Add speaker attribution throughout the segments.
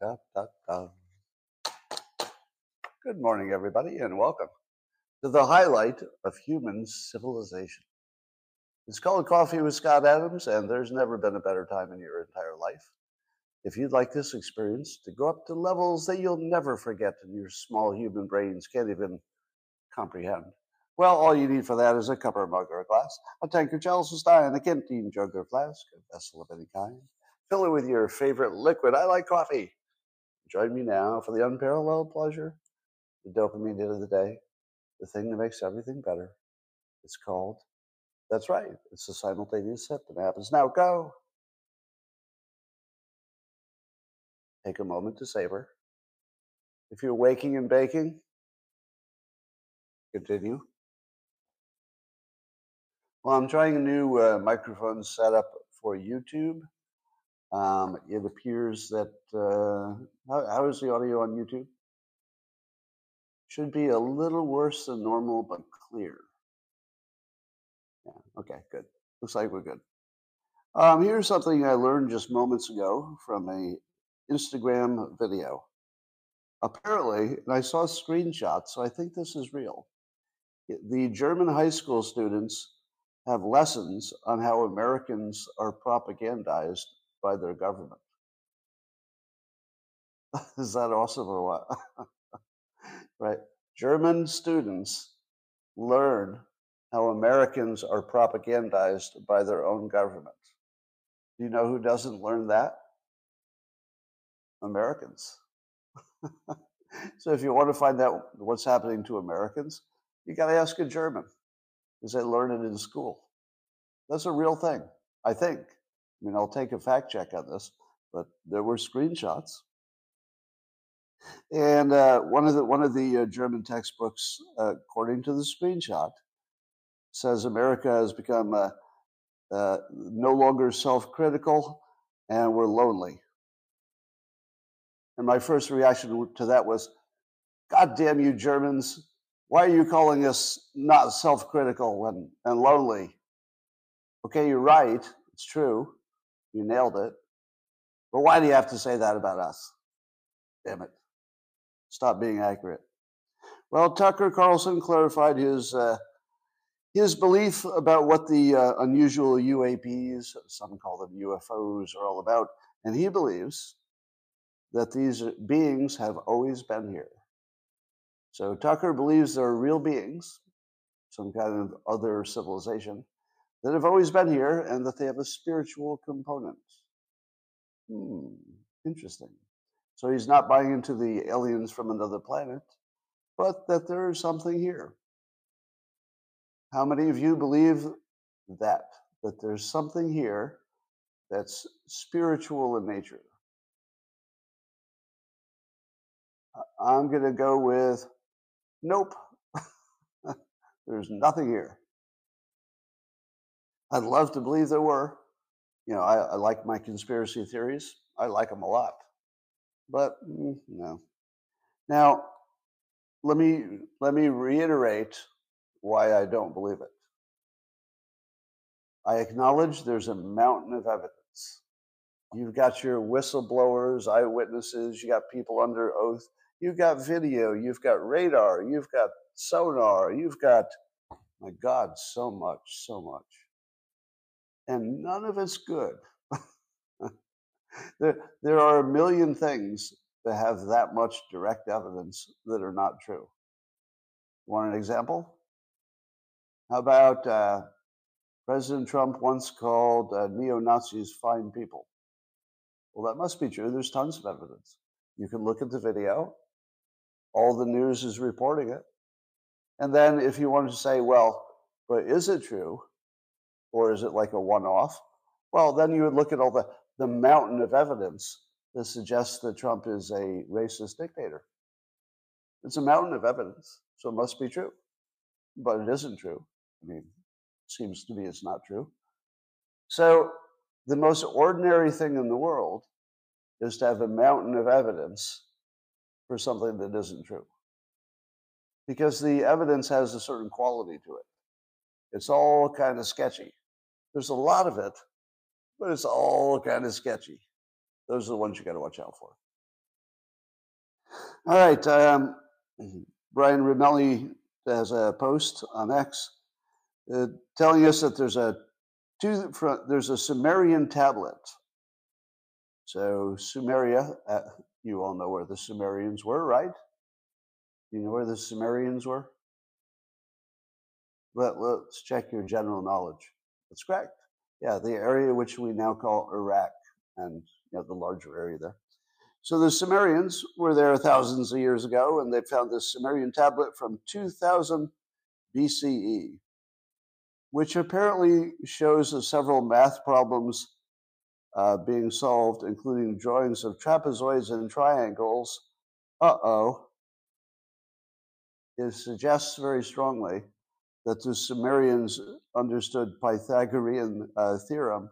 Speaker 1: Da, da, da. Good morning, everybody, and welcome to the highlight of human civilization. It's called Coffee with Scott Adams, and there's never been a better time in your entire life. If you'd like this experience to go up to levels that you'll never forget and your small human brains can't even comprehend, well, all you need for that is a cup or mug or a glass, a tankard, chalice, a stein, a canteen, jug or flask, a vessel of any kind. Fill it with your favorite liquid. I like coffee. Join me now for the unparalleled pleasure, the dopamine hit of the day, the thing that makes everything better. It's called, that's right, it's a simultaneous sip that happens now. Go. Take a moment to savor. If you're waking and baking, continue. Well, I'm trying a new uh, microphone setup for YouTube. Um, it appears that uh, how, how is the audio on YouTube? Should be a little worse than normal, but clear. Yeah. Okay. Good. Looks like we're good. Um, here's something I learned just moments ago from a Instagram video. Apparently, and I saw screenshots, so I think this is real. The German high school students have lessons on how Americans are propagandized by their government. Is that awesome or what? right? German students learn how Americans are propagandized by their own government. Do you know who doesn't learn that? Americans. so if you want to find out what's happening to Americans, you got to ask a German because they learn it in school. That's a real thing, I think. Mean, I'll take a fact check on this, but there were screenshots. And uh, one of the one of the uh, German textbooks, uh, according to the screenshot, says America has become uh, uh, no longer self-critical, and we're lonely. And my first reaction to that was, "God damn you, Germans! Why are you calling us not self-critical and, and lonely?" Okay, you're right. It's true. You nailed it. But why do you have to say that about us? Damn it. Stop being accurate. Well, Tucker Carlson clarified his uh, his belief about what the uh, unusual UAPs, some call them UFOs, are all about, and he believes that these beings have always been here. So Tucker believes there are real beings, some kind of other civilization, that have always been here and that they have a spiritual component. Hmm, interesting. So he's not buying into the aliens from another planet, but that there is something here. How many of you believe that? That there's something here that's spiritual in nature? I'm going to go with nope. there's nothing here. I'd love to believe there were. You know, I, I like my conspiracy theories. I like them a lot, but mm, no. Now, let me let me reiterate why I don't believe it. I acknowledge there's a mountain of evidence. You've got your whistleblowers, eyewitnesses, you got people under oath, you've got video, you've got radar, you've got sonar, you've got, my God, so much, so much and none of it's good. there, there are a million things that have that much direct evidence that are not true. Want an example? How about uh, President Trump once called uh, neo Nazis fine people? Well, that must be true. There's tons of evidence. You can look at the video, all the news is reporting it. And then if you wanted to say, well, but is it true? Or is it like a one-off? Well, then you would look at all the, the mountain of evidence that suggests that Trump is a racist dictator. It's a mountain of evidence, so it must be true. But it isn't true. I mean, it seems to me it's not true. So the most ordinary thing in the world is to have a mountain of evidence for something that isn't true. Because the evidence has a certain quality to it. It's all kind of sketchy. There's a lot of it, but it's all kind of sketchy. Those are the ones you got to watch out for. All right. Um, Brian Roemmele has a post on X uh, telling us that there's a two, there's a Sumerian tablet. So Sumeria, uh, you all know where the Sumerians were, right? You know where the Sumerians were? Let, let's check your general knowledge. That's correct. Yeah, the area which we now call Iraq and you know, the larger area there. So the Sumerians were there thousands of years ago, and they found this Sumerian tablet from 2000 BCE, which apparently shows several math problems uh, being solved, including drawings of trapezoids and triangles. Uh oh. It suggests very strongly that the Sumerians understood Pythagorean uh, theorem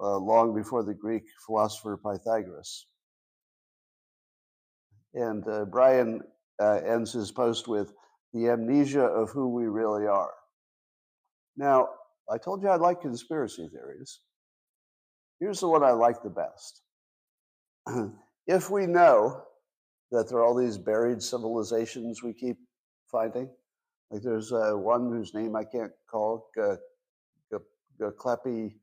Speaker 1: uh, long before the Greek philosopher Pythagoras. And uh, Brian uh, ends his post with the amnesia of who we really are. Now, I told you I like conspiracy theories. Here's the one I like the best. if we know that there are all these buried civilizations we keep finding, like there's uh, one whose name I can't call, G- G- G-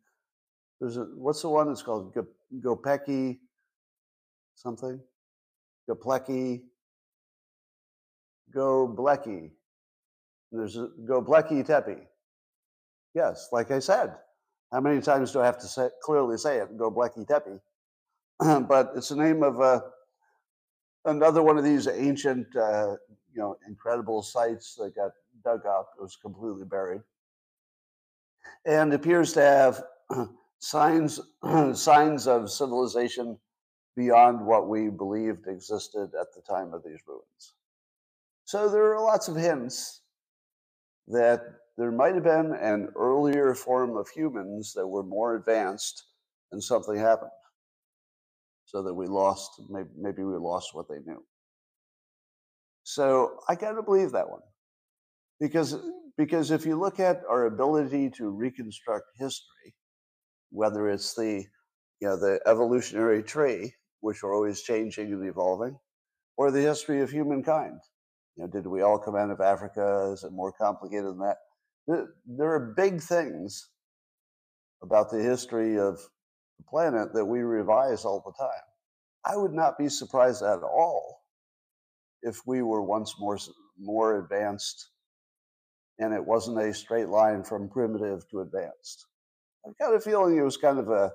Speaker 1: There's a, what's the one that's called G- Gopeki something? Goplecky, Goblecky. There's a Goblecky Tepe. Yes, like I said. How many times do I have to say, clearly say it? Goblecky Tepe. but it's the name of uh, another one of these ancient, uh, you know, incredible sites that got dug up. It was completely buried, and appears to have signs signs of civilization beyond what we believed existed at the time of these ruins. So there are lots of hints that there might have been an earlier form of humans that were more advanced and something happened so that we lost maybe, maybe we lost what they knew so i gotta believe that one. Because uh, because if you look at our ability to reconstruct history whether it's the you know the evolutionary tree which are always changing and evolving or the history of humankind you know did we all come out of africa? Is it more complicated than that? There are big things about the history of the planet that we revise all the time. I would not be surprised at all if we were once more more advanced and it wasn't a straight line from primitive to advanced. I've got a feeling it was kind of a,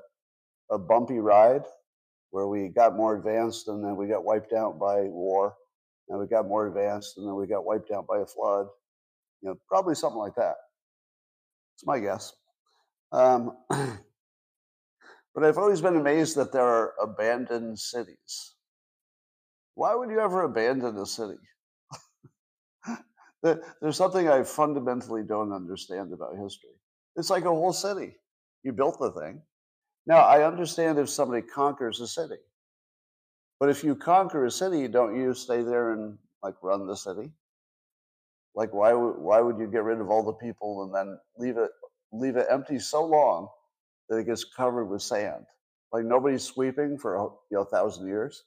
Speaker 1: a bumpy ride where we got more advanced and then we got wiped out by war and we got more advanced and then we got wiped out by a flood you know, probably something like that. It's my guess. Um, but I've always been amazed that there are abandoned cities. Why would you ever abandon a city? There's something I fundamentally don't understand about history. It's like a whole city. You built the thing. Now, I understand if somebody conquers a city. But if you conquer a city, don't you stay there and like run the city? Like why would why would you get rid of all the people and then leave it leave it empty so long that it gets covered with sand? Like nobody's sweeping for you know, a thousand years.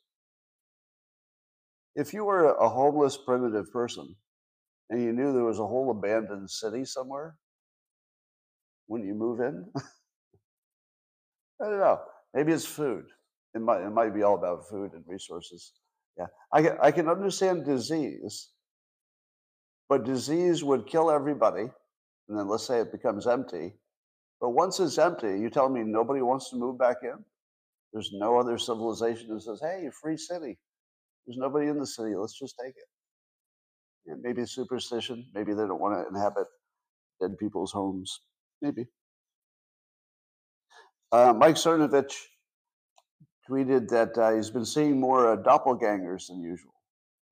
Speaker 1: If you were a homeless primitive person and you knew there was a whole abandoned city somewhere, wouldn't you move in, I don't know. Maybe it's food. It might it might be all about food and resources. Yeah, I I can understand disease but disease would kill everybody. And then let's say it becomes empty. But once it's empty, you tell me nobody wants to move back in? There's no other civilization that says, hey, free city. There's nobody in the city. Let's just take it. Maybe superstition. Maybe they don't want to inhabit dead people's homes. Maybe. Uh, Mike Cernovich tweeted that uh, he's been seeing more uh, doppelgangers than usual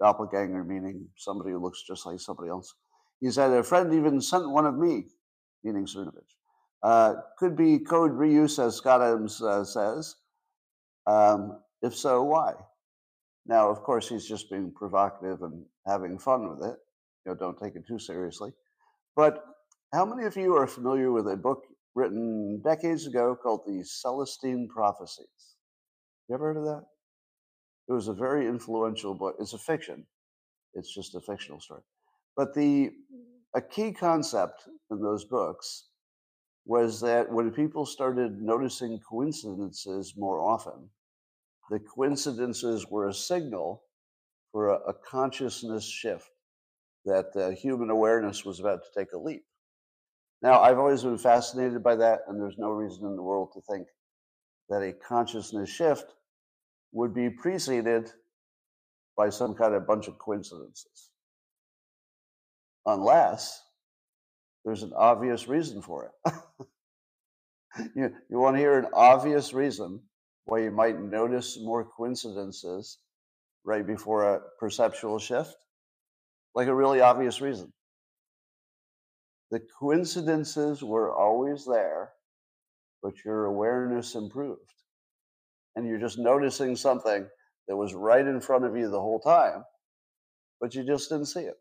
Speaker 1: doppelganger meaning somebody who looks just like somebody else. He said, a friend even sent one of me, meaning Cernovich. Uh, could be code reuse, as Scott Adams uh, says. Um, if so, why? Now, of course, he's just being provocative and having fun with it. You know, don't take it too seriously. But how many of you are familiar with a book written decades ago called The Celestine Prophecies? You ever heard of that? It was a very influential book. It's a fiction. It's just a fictional story. But the a key concept in those books was that when people started noticing coincidences more often, the coincidences were a signal for a, a consciousness shift that uh, human awareness was about to take a leap. Now, I've always been fascinated by that, and there's no reason in the world to think that a consciousness shift would be preceded by some kind of bunch of coincidences. Unless there's an obvious reason for it. you, you want to hear an obvious reason why you might notice more coincidences right before a perceptual shift? Like a really obvious reason. The coincidences were always there, but your awareness improved. And you're just noticing something that was right in front of you the whole time, but you just didn't see it.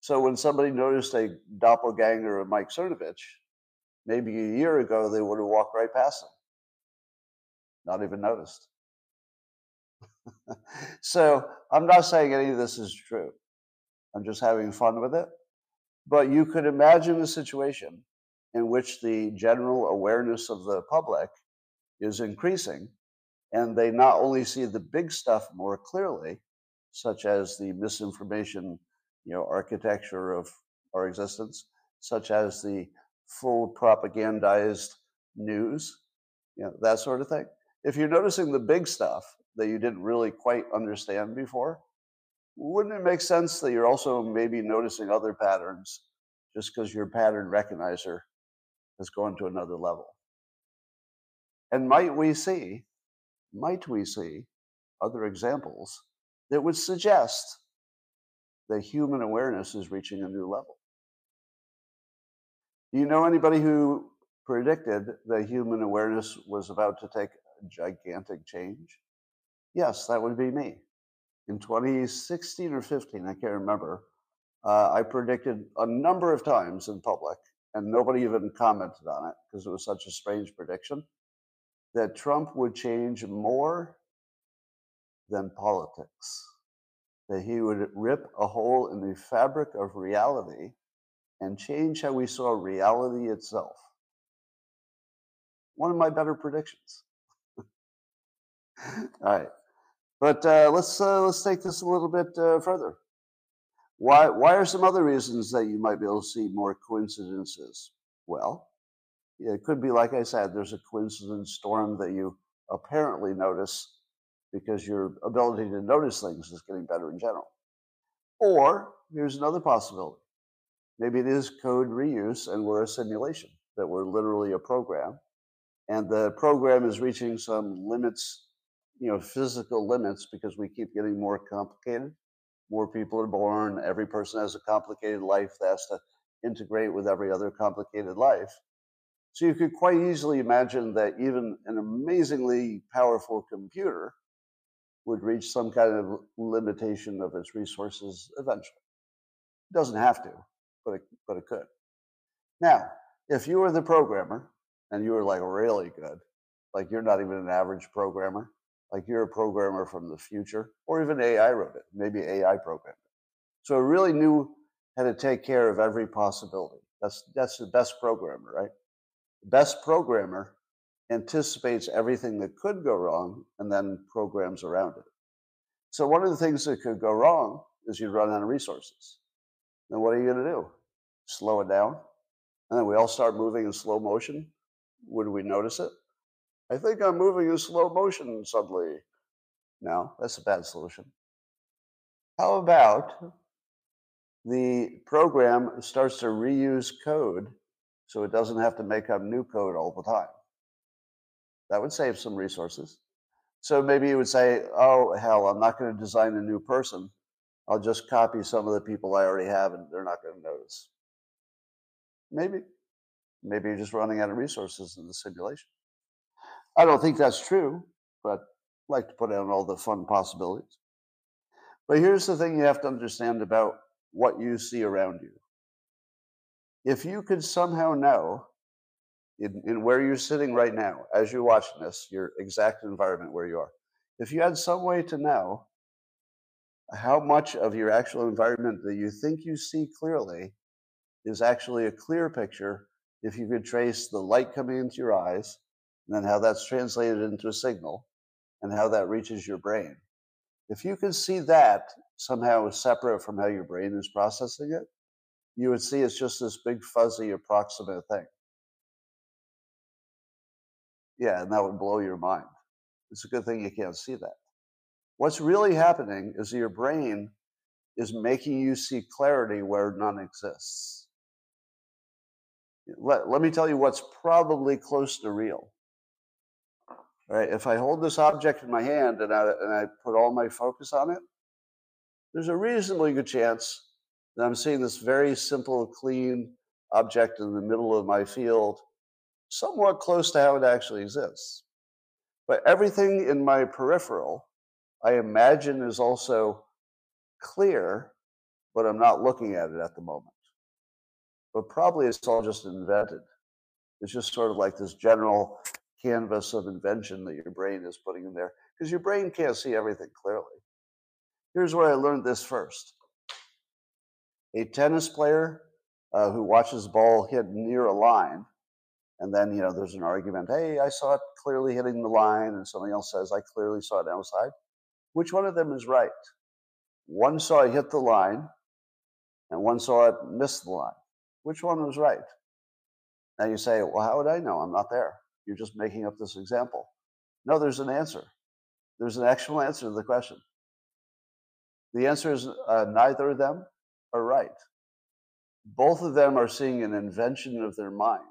Speaker 1: So when somebody noticed a doppelganger of Mike Cernovich, maybe a year ago they would have walked right past him, not even noticed. so I'm not saying any of this is true. I'm just having fun with it. But you could imagine a situation in which the general awareness of the public is increasing, and they not only see the big stuff more clearly, such as the misinformation you know, architecture of our existence, such as the full propagandized news, you know, that sort of thing. If you're noticing the big stuff that you didn't really quite understand before, wouldn't it make sense that you're also maybe noticing other patterns just because your pattern recognizer has gone to another level? And might we see, might we see other examples that would suggest that human awareness is reaching a new level. Do you know anybody who predicted that human awareness was about to take gigantic change? Yes, that would be me. In 2016 or 15, I can't remember, uh, I predicted a number of times in public, and nobody even commented on it because it was such a strange prediction, that Trump would change more than politics that he would rip a hole in the fabric of reality and change how we saw reality itself. One of my better predictions. All right, but uh, let's uh, let's take this a little bit uh, further. Why why are some other reasons that you might be able to see more coincidences? Well, it could be like I said. There's a coincidence storm that you apparently notice because your ability to notice things is getting better in general. Or here's another possibility. Maybe it is code reuse and we're a simulation, that we're literally a program. And the program is reaching some limits, you know, physical limits because we keep getting more complicated. More people are born. Every person has a complicated life that has to integrate with every other complicated life. So you could quite easily imagine that even an amazingly powerful computer would reach some kind of limitation of its resources eventually. It doesn't have to, but it, but it could. Now, if you were the programmer and you were like really good, like you're not even an average programmer, like you're a programmer from the future, or even AI wrote it, maybe AI programmed it. So it really knew how to take care of every possibility. That's that's the best programmer, right? The best programmer anticipates everything that could go wrong and then programs around it. So one of the things that could go wrong is you run out of resources. Then what are you going to do? Slow it down? And then we all start moving in slow motion. Would we notice it? I think I'm moving in slow motion suddenly. No, that's a bad solution. How about the program starts to reuse code so it doesn't have to make up new code all the time? That would save some resources. So maybe you would say, oh, hell, I'm not going to design a new person. I'll just copy some of the people I already have and they're not going to notice. Maybe. Maybe you're just running out of resources in the simulation. I don't think that's true, but I'd like to put out all the fun possibilities. But here's the thing you have to understand about what you see around you. If you could somehow know in, in where you're sitting right now, as you're watching this, your exact environment where you are. if you had some way to know how much of your actual environment that you think you see clearly is actually a clear picture if you could trace the light coming into your eyes and then how that's translated into a signal and how that reaches your brain. If you could see that somehow separate from how your brain is processing it, you would see it's just this big fuzzy approximate thing. Yeah, and that would blow your mind. It's a good thing you can't see that. What's really happening is your brain is making you see clarity where none exists. Let, let me tell you what's probably close to real. Right? If I hold this object in my hand and I, and I put all my focus on it, there's a reasonably good chance that I'm seeing this very simple, clean object in the middle of my field, somewhat close to how it actually exists. But everything in my peripheral, I imagine, is also clear, but I'm not looking at it at the moment. But probably it's all just invented. It's just sort of like this general canvas of invention that your brain is putting in there because your brain can't see everything clearly. Here's where I learned this first. A tennis player uh, who watches the ball hit near a line, and then you know there's an argument. Hey, I saw it clearly hitting the line, and somebody else says I clearly saw it outside. Which one of them is right? One saw it hit the line, and one saw it miss the line. Which one was right? Now you say, well, how would I know? I'm not there. You're just making up this example. No, there's an answer. There's an actual answer to the question. The answer is uh, neither of them are right. Both of them are seeing an invention of their mind.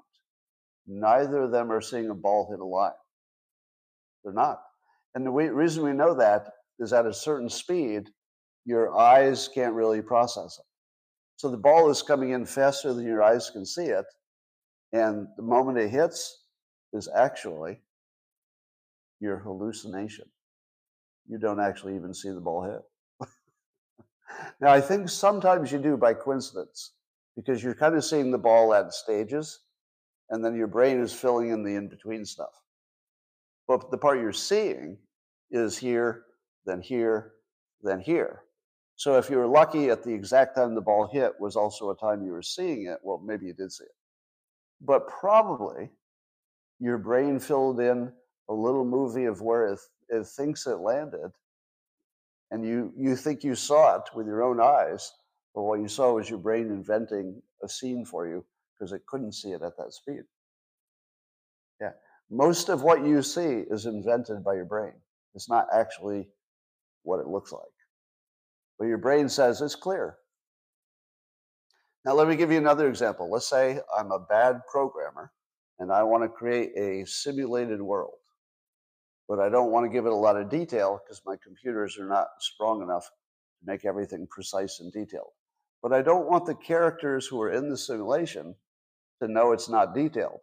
Speaker 1: Neither of them are seeing a ball hit a line. They're not. And the reason we know that is at a certain speed, your eyes can't really process it. So the ball is coming in faster than your eyes can see it. And the moment it hits is actually your hallucination. You don't actually even see the ball hit. now, I think sometimes you do by coincidence because you're kind of seeing the ball at stages and then your brain is filling in the in between stuff. But the part you're seeing is here, then here, then here. So if you were lucky at the exact time the ball hit was also a time you were seeing it, well, maybe you did see it. But probably your brain filled in a little movie of where it, it thinks it landed, and you, you think you saw it with your own eyes, but what you saw was your brain inventing a scene for you because it couldn't see it at that speed. Yeah. Most of what you see is invented by your brain. It's not actually what it looks like. But your brain says it's clear. Now, let me give you another example. Let's say I'm a bad programmer and I want to create a simulated world, but I don't want to give it a lot of detail because my computers are not strong enough to make everything precise and detailed. But I don't want the characters who are in the simulation to know it's not detailed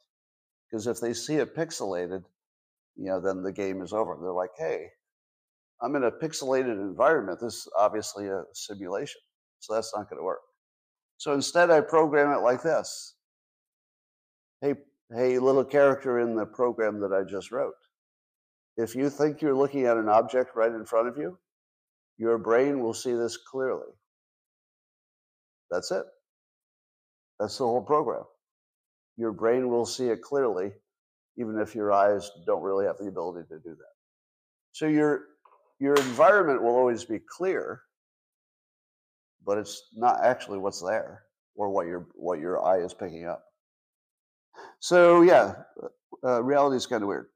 Speaker 1: because if they see it pixelated, you know, then the game is over. They're like, hey, I'm in a pixelated environment. This is obviously a simulation. So that's not going to work. So instead, I program it like this Hey, hey, little character in the program that I just wrote. If you think you're looking at an object right in front of you, your brain will see this clearly. That's it. That's the whole program. Your brain will see it clearly, even if your eyes don't really have the ability to do that. So your your environment will always be clear, but it's not actually what's there or what your what your eye is picking up. So yeah, uh, reality is kind of weird.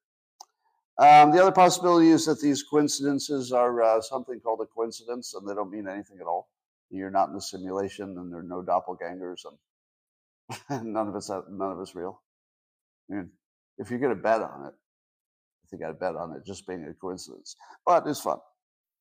Speaker 1: Um, the other possibility is that these coincidences are uh, something called a coincidence, and they don't mean anything at all. You're not in the simulation, and there are no doppelgangers, and none of it's none of it's real. I mean, if you're going to bet on it, I think I'd bet on it just being a coincidence. But it's fun.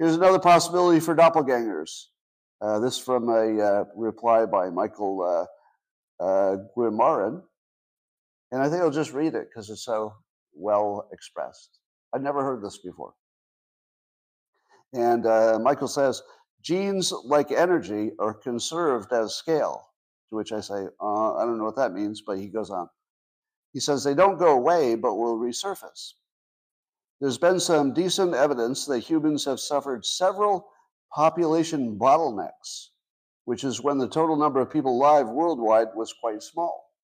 Speaker 1: Here's another possibility for doppelgangers. Uh, this from a uh, reply by Michael uh, uh. And I think I'll just read it because it's so well expressed. I've never heard this before. And uh, Michael says, genes like energy are conserved as scale. To which I say, uh, I don't know what that means, but he goes on. He says they don't go away, but will resurface. There's been some decent evidence that humans have suffered several population bottlenecks, which is when the total number of people alive worldwide was quite small,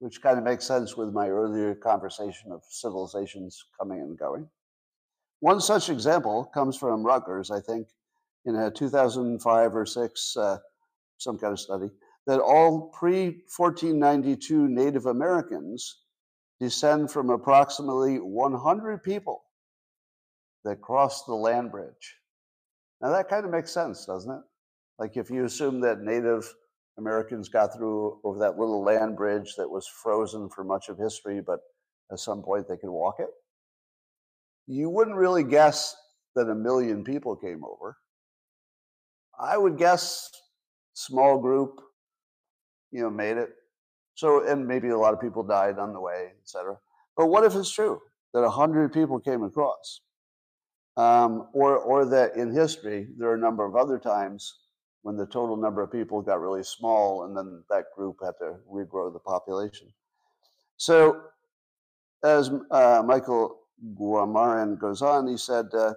Speaker 1: which kind of makes sense with my earlier conversation of civilizations coming and going. One such example comes from Rutgers, I think, in a 2005 or 6, uh, some kind of study, that all pre 1492 Native Americans descend from approximately 100 people that crossed the land bridge. Now, that kind of makes sense, doesn't it? Like if you assume that Native Americans got through over that little land bridge that was frozen for much of history, but at some point they could walk it, you wouldn't really guess that a million people came over. I would guess small group, you know, made it. So, and maybe a lot of people died on the way, etc. But what if it's true that a hundred people came across, um, or or that in history there are a number of other times when the total number of people got really small, and then that group had to regrow the population. So, as uh, Michael Guimarin goes on, he said, uh,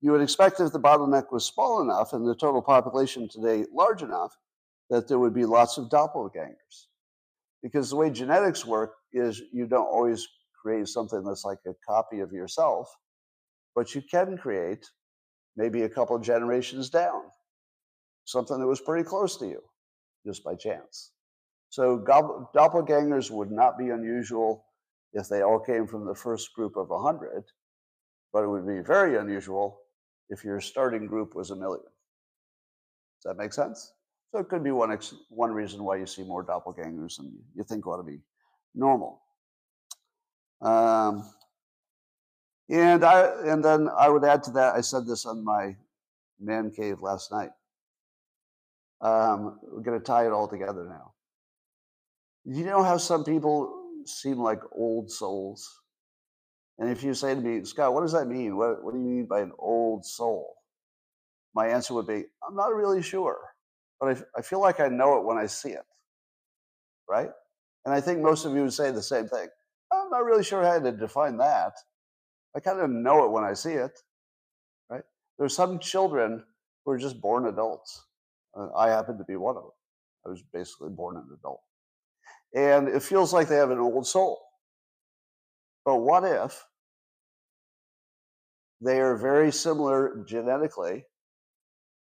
Speaker 1: You would expect if the bottleneck was small enough and the total population today large enough that there would be lots of doppelgangers. Because the way genetics work is you don't always create something that's like a copy of yourself, but you can create maybe a couple generations down something that was pretty close to you just by chance. So doppelgangers would not be unusual if they all came from the first group of 100, but it would be very unusual if your starting group was a million. Does that make sense? So it could be one, ex- one reason why you see more doppelgangers than you think ought to be normal. Um, and I and then I would add to that. I said this on my man cave last night. Um, we're going to tie it all together now. You know how some people seem like old souls. And if you say to me, Scott, what does that mean? What, what do you mean by an old soul? My answer would be, I'm not really sure, but I, I feel like I know it when I see it. Right? And I think most of you would say the same thing. I'm not really sure how to define that. I kind of know it when I see it. Right? There's some children who are just born adults. Uh, I happen to be one of them. I was basically born an adult and it feels like they have an old soul. But what if they are very similar genetically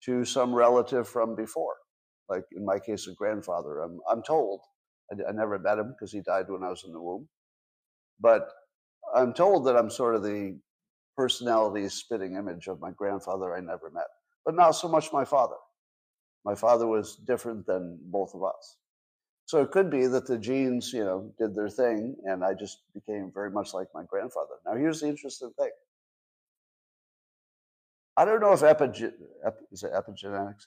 Speaker 1: to some relative from before? Like in my case, a grandfather. I'm, I'm told, I, I never met him because he died when I was in the womb, but I'm told that I'm sort of the personality spitting image of my grandfather I never met, but not so much my father. My father was different than both of us. So it could be that the genes, you know, did their thing, and I just became very much like my grandfather. Now, here's the interesting thing. I don't know if epigen- ep- is it epigenetics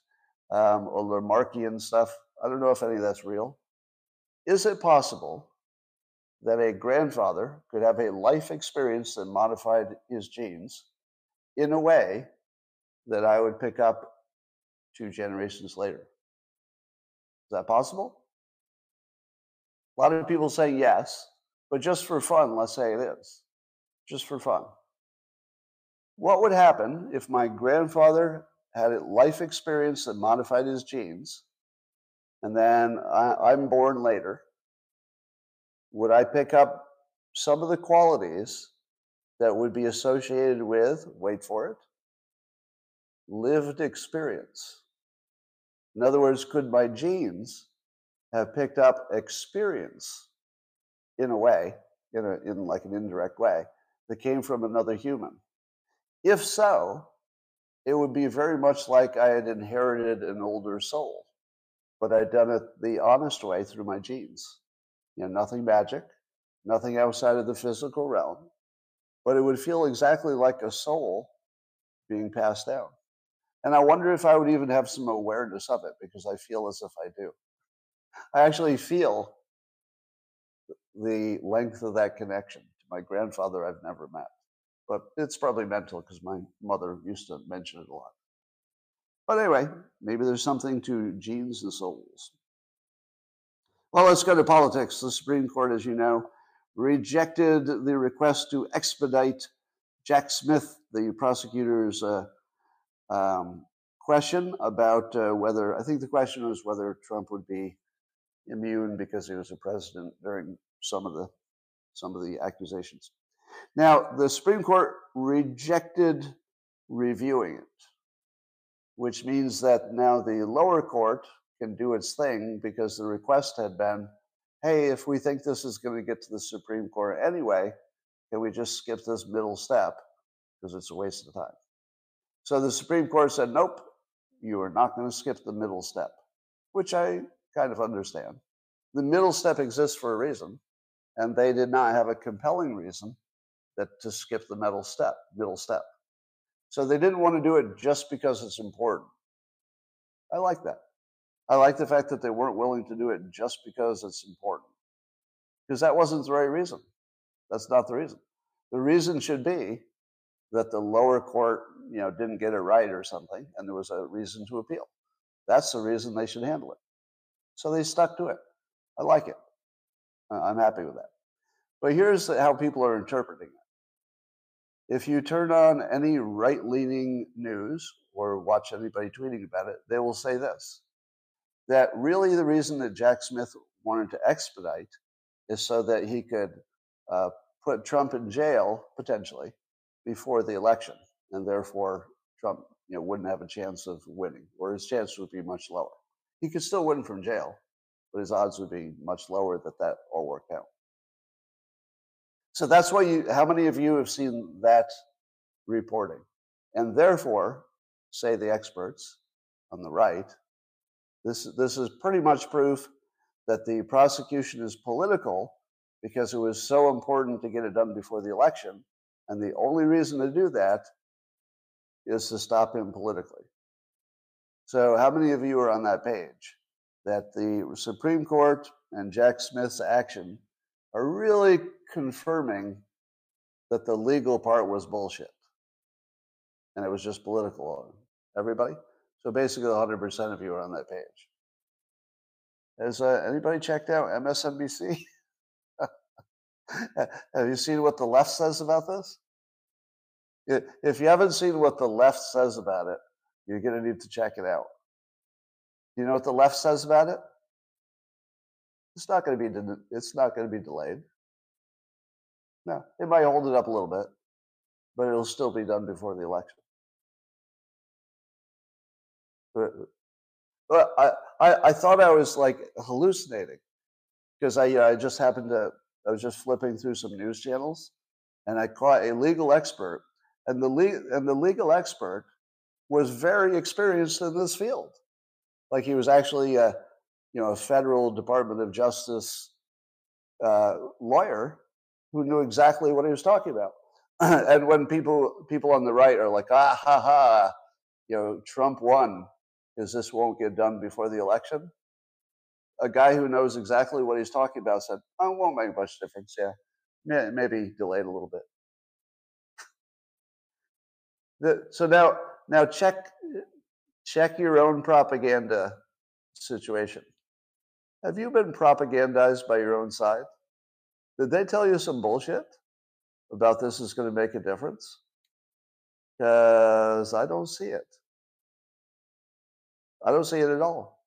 Speaker 1: um, or Lamarckian stuff. I don't know if any of that's real. Is it possible that a grandfather could have a life experience that modified his genes in a way that I would pick up two generations later? Is that possible? A lot of people say yes, but just for fun, let's say it is. Just for fun. What would happen if my grandfather had a life experience that modified his genes, and then I, am born later? Would I pick up some of the qualities that would be associated with, wait for it, lived experience? In other words, could my genes have picked up experience in a way, in, a, in like an indirect way, that came from another human? If so, it would be very much like I had inherited an older soul, but I'd done it the honest way through my genes. You know, nothing magic, nothing outside of the physical realm, but it would feel exactly like a soul being passed down. And I wonder if I would even have some awareness of it because I feel as if I do. I actually feel the length of that connection to my grandfather I've never met. But it's probably mental because my mother used to mention it a lot. But anyway, maybe there's something to genes and souls. Well, let's go to politics. The Supreme Court, as you know, rejected the request to expedite Jack Smith, the prosecutor's uh, um, question about uh, whether, I think the question was whether Trump would be immune because he was a president during some of the some of the accusations. Now, the Supreme Court rejected reviewing it, which means that now the lower court can do its thing because the request had been, hey, if we think this is going to get to the Supreme Court anyway, can we just skip this middle step because it's a waste of time? So the Supreme Court said, nope, you are not going to skip the middle step, which I kind of understand. The middle step exists for a reason, and they did not have a compelling reason that to skip the middle step, middle step. So they didn't want to do it just because it's important. I like that. I like the fact that they weren't willing to do it just because it's important. Because that wasn't the right reason. That's not the reason. The reason should be that the lower court, you know, didn't get it right or something, and there was a reason to appeal. That's the reason they should handle it. So they stuck to it. I like it. I'm happy with that. But here's how people are interpreting it. If you turn on any right leaning news or watch anybody tweeting about it, they will say this that really the reason that Jack Smith wanted to expedite is so that he could uh, put Trump in jail potentially before the election, and therefore Trump you know, wouldn't have a chance of winning, or his chance would be much lower. He could still win from jail, but his odds would be much lower that that all worked out. So that's why you, how many of you have seen that reporting? And therefore, say the experts on the right, this, this is pretty much proof that the prosecution is political because it was so important to get it done before the election. And the only reason to do that is to stop him politically. So, how many of you are on that page? That the Supreme Court and Jack Smith's action are really confirming that the legal part was bullshit and it was just political. Everybody? So basically, 100% of you are on that page. Has uh, anybody checked out MSNBC? Have you seen what the left says about this? If you haven't seen what the left says about it, you're going to need to check it out. You know what the left says about it? It's not going to be. It's not going to be delayed. No, it might hold it up a little bit, but it'll still be done before the election. But I, I, I thought I was like hallucinating because I, I just happened to, I was just flipping through some news channels and I caught a legal expert and the, le- and the legal expert was very experienced in this field. Like he was actually a, you know, a federal Department of Justice uh, lawyer who knew exactly what he was talking about. and when people people on the right are like, ah ha ha, you know, Trump won, is this won't get done before the election. A guy who knows exactly what he's talking about said, "Oh, it won't make much difference. Yeah, maybe delayed a little bit." The, so now, now check check your own propaganda situation. Have you been propagandized by your own side? Did they tell you some bullshit about this is going to make a difference? Because I don't see it. I don't see it at all.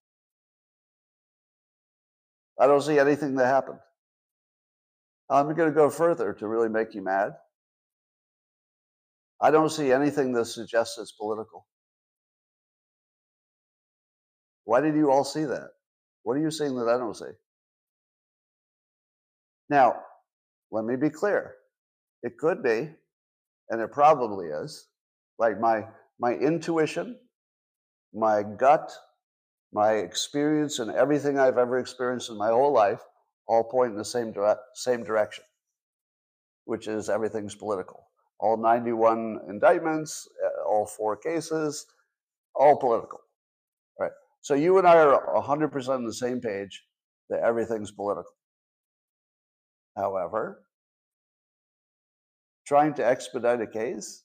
Speaker 1: I don't see anything that happened. I'm going to go further to really make you mad. I don't see anything that suggests it's political. Why did you all see that? What are you seeing that I don't see? Now, let me be clear. It could be, and it probably is, like my my intuition, my gut, my experience, and everything I've ever experienced in my whole life all point in the same dire- same direction. which is everything's political. All 91 indictments, uh, all four cases, all political. Right. So you and I are 100% on the same page that everything's political. However, trying to expedite a case,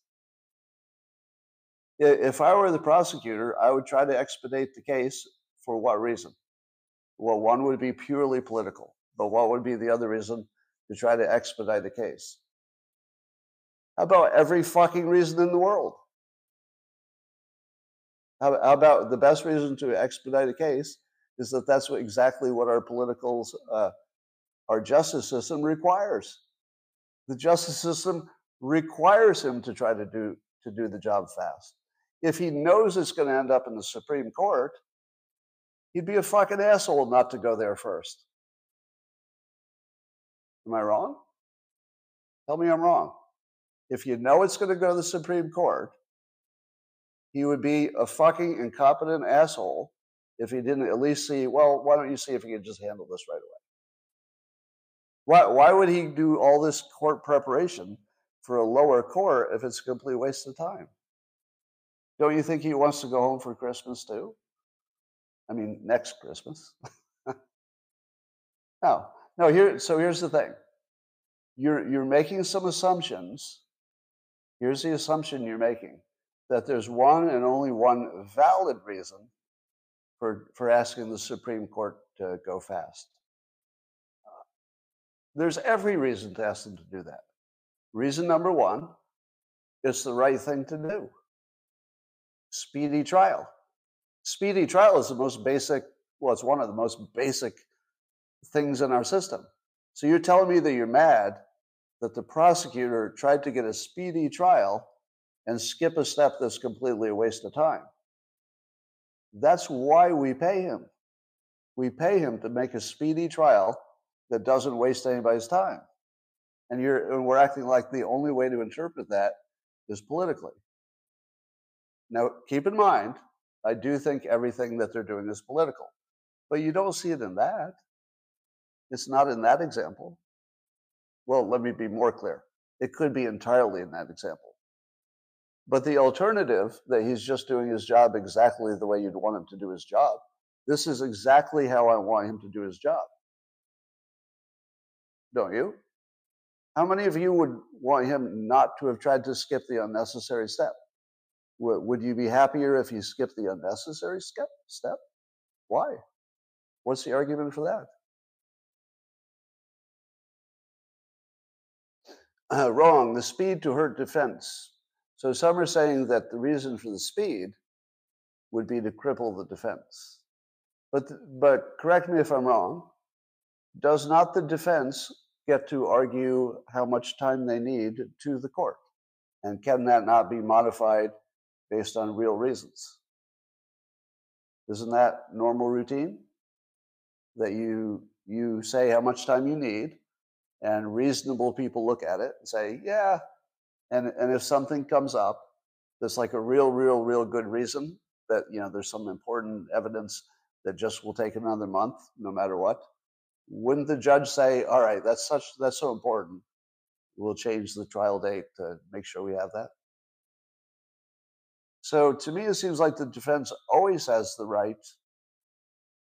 Speaker 1: if I were the prosecutor, I would try to expedite the case for what reason? Well, one would be purely political, but what would be the other reason to try to expedite the case? How about every fucking reason in the world? How, about the best reason to expedite a case is that that's exactly what our political, uh, our justice system requires. The justice system requires him to try to do to do the job fast. If he knows it's going to end up in the Supreme Court, he'd be a fucking asshole not to go there first. Am I wrong? Tell me I'm wrong. If you know it's going to go to the Supreme Court, he would be a fucking incompetent asshole if he didn't at least see, well, why don't you see if you can just handle this right away? Why, why would he do all this court preparation for a lower court if it's a complete waste of time? Don't you think he wants to go home for Christmas too? I mean, next Christmas. no, no. Here, so here's the thing: you're you're making some assumptions. Here's the assumption you're making: that there's one and only one valid reason for for asking the Supreme Court to go fast. There's every reason to ask them to do that. Reason number one, it's the right thing to do. Speedy trial. Speedy trial is the most basic, well, it's one of the most basic things in our system. So you're telling me that you're mad that the prosecutor tried to get a speedy trial and skip a step that's completely a waste of time. That's why we pay him. We pay him to make a speedy trial that doesn't waste anybody's time. And you're and we're acting like the only way to interpret that is politically. Now, keep in mind, I do think everything that they're doing is political, but you don't see it in that. It's not in that example. Well, let me be more clear. It could be entirely in that example. But the alternative that he's just doing his job exactly the way you'd want him to do his job, this is exactly how I want him to do his job don't you? How many of you would want him not to have tried to skip the unnecessary step? Would you be happier if he skipped the unnecessary step? Why? What's the argument for that? Uh, wrong. The speed to hurt defense. So some are saying that the reason for the speed would be to cripple the defense. But, but correct me if I'm wrong. Does not the defense get to argue how much time they need to the court. And can that not be modified based on real reasons? Isn't that normal routine? That you you say how much time you need, and reasonable people look at it and say, yeah. And and if something comes up that's like a real, real, real good reason that you know there's some important evidence that just will take another month, no matter what, wouldn't the judge say, "All right, that's such that's so important, we'll change the trial date to make sure we have that"? So to me, it seems like the defense always has the right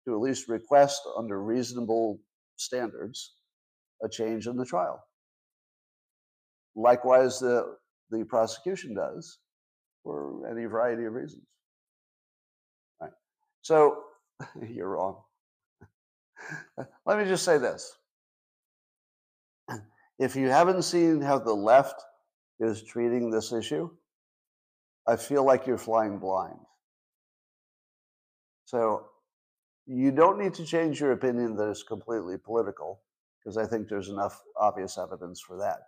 Speaker 1: to at least request, under reasonable standards, a change in the trial. Likewise, the the prosecution does for any variety of reasons. Right. So you're wrong. Let me just say this. If you haven't seen how the left is treating this issue, I feel like you're flying blind. So you don't need to change your opinion that it's completely political, because I think there's enough obvious evidence for that.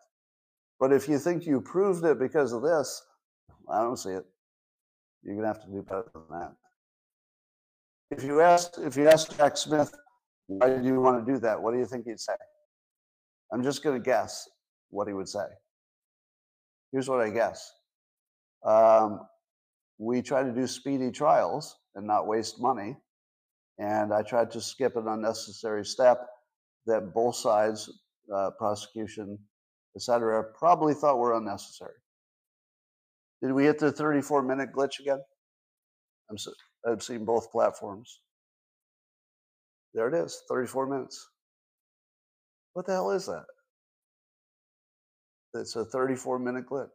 Speaker 1: But if you think you proved it because of this, I don't see it. You're gonna have to do better than that. If you ask if you ask Jack Smith why do you want to do that? What do you think he'd say? I'm just going to guess what he would say. Here's what I guess. Um, we try to do speedy trials and not waste money. And I tried to skip an unnecessary step that both sides, uh, prosecution etc., probably thought were unnecessary. Did we hit the 34 minute glitch again? I'm, I've seen both platforms. There it is, 34 minutes. What the hell is that? It's a 34 minute glitch.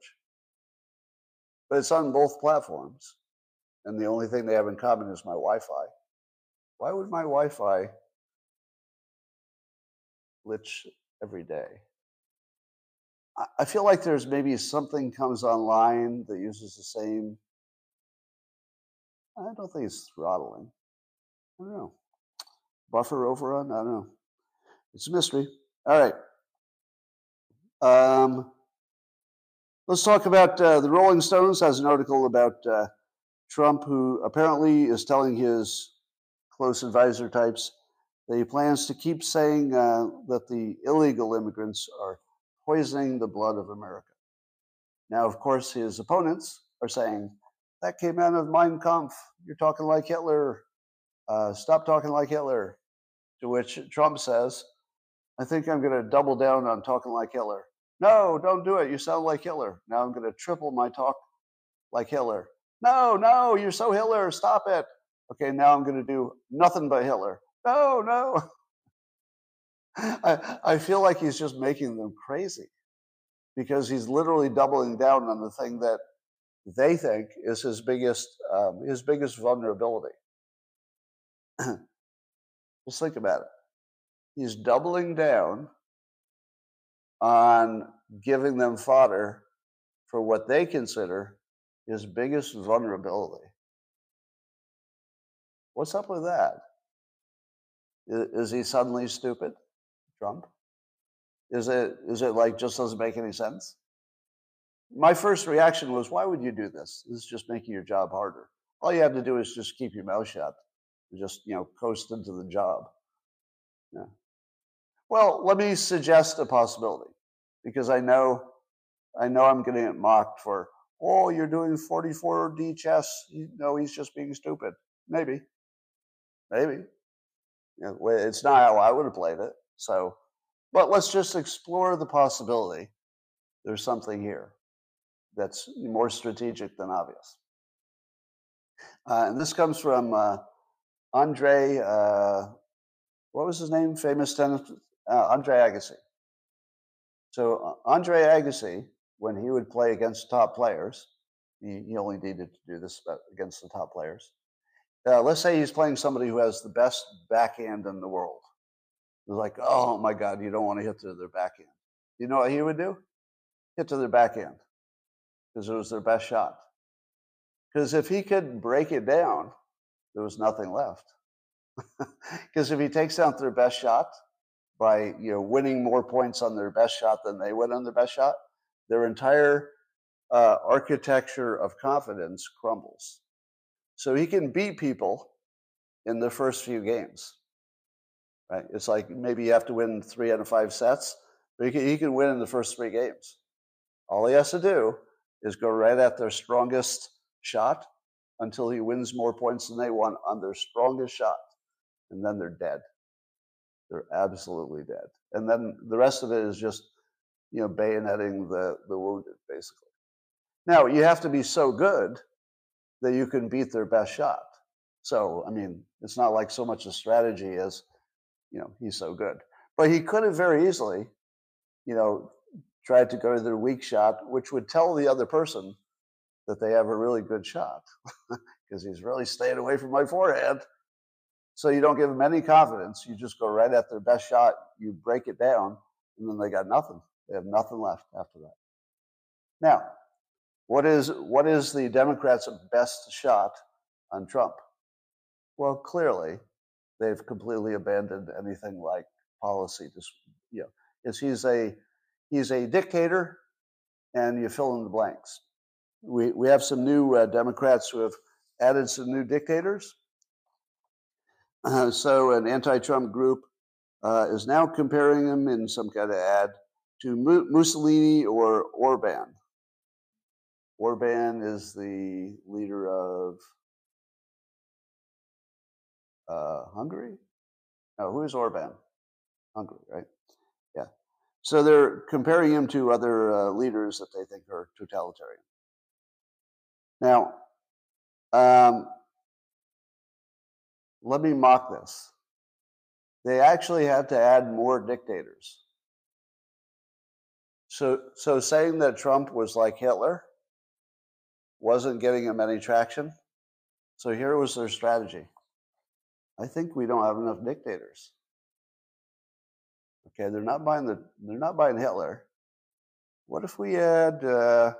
Speaker 1: But it's on both platforms. And the only thing they have in common is my Wi Fi. Why would my Wi Fi glitch every day? I feel like there's maybe something comes online that uses the same. I don't think it's throttling. I don't know. Buffer overrun? I don't know. It's a mystery. All right. Um, let's talk about uh, the Rolling Stones has an article about uh, Trump, who apparently is telling his close advisor types that he plans to keep saying uh, that the illegal immigrants are poisoning the blood of America. Now, of course, his opponents are saying, that came out of Mein Kampf. You're talking like Hitler. Uh, stop talking like Hitler. To which Trump says, I think I'm going to double down on talking like Hitler. No, don't do it. You sound like Hitler. Now I'm going to triple my talk like Hitler. No, no, you're so Hitler. Stop it. Okay, now I'm going to do nothing but Hitler. No, no. I, I feel like he's just making them crazy because he's literally doubling down on the thing that they think is his biggest um, his biggest vulnerability. just think about it. He's doubling down on giving them fodder for what they consider his biggest vulnerability. What's up with that? Is he suddenly stupid? Trump? Is it is it like just doesn't make any sense? My first reaction was, why would you do this? This is just making your job harder. All you have to do is just keep your mouth shut, just you know, coast into the job. Yeah. Well, let me suggest a possibility, because I know, I know I'm going to get mocked for, oh, you're doing 44D chess. You know, he's just being stupid. Maybe, maybe. It's not how I would have played it. So, but let's just explore the possibility there's something here that's more strategic than obvious. Uh, and this comes from uh, Andre, uh, what was his name? Famous tennis, uh, Andre Agassi. So uh, Andre Agassi, when he would play against top players, he, he only needed to do this against the top players. Uh, let's say he's playing somebody who has the best backhand in the world was like, oh my God, you don't want to hit to their backhand. You know what he would do? Hit to their backhand because it was their best shot. Because if he could break it down, there was nothing left. Because if he takes down their best shot by you know winning more points on their best shot than they would on their best shot, their entire uh, architecture of confidence crumbles. So he can beat people in the first few games right? It's like maybe you have to win three out of five sets, but he can, he can win in the first three games. All he has to do is go right at their strongest shot until he wins more points than they want on their strongest shot. And then they're dead. They're absolutely dead. And then the rest of it is just, you know, bayoneting the, the wounded, basically. Now, you have to be so good that you can beat their best shot. So, I mean, it's not like so much a strategy as you know, he's so good. But he could have very easily, you know, tried to go to their weak shot, which would tell the other person that they have a really good shot because he's really staying away from my forehand. So you don't give them any confidence. You just go right at their best shot. You break it down, and then they got nothing. They have nothing left after that. Now, what is what is the Democrats' best shot on Trump? Well, clearly, they've completely abandoned anything like policy. Just you know, is he's a he's a dictator, and you fill in the blanks. We we have some new uh, Democrats who have added some new dictators. Uh, so an anti-Trump group uh, is now comparing him in some kind of ad to Mussolini or Orban. Orban is the leader of uh, Hungary. No, who is Orban? Hungary, right? Yeah. So they're comparing him to other uh, leaders that they think are totalitarian. Now, um, let me mock this. They actually had to add more dictators. So, so saying that Trump was like Hitler wasn't getting him any traction. So here was their strategy. I think we don't have enough dictators. Okay, they're not buying the they're not buying Hitler. What if we add uh,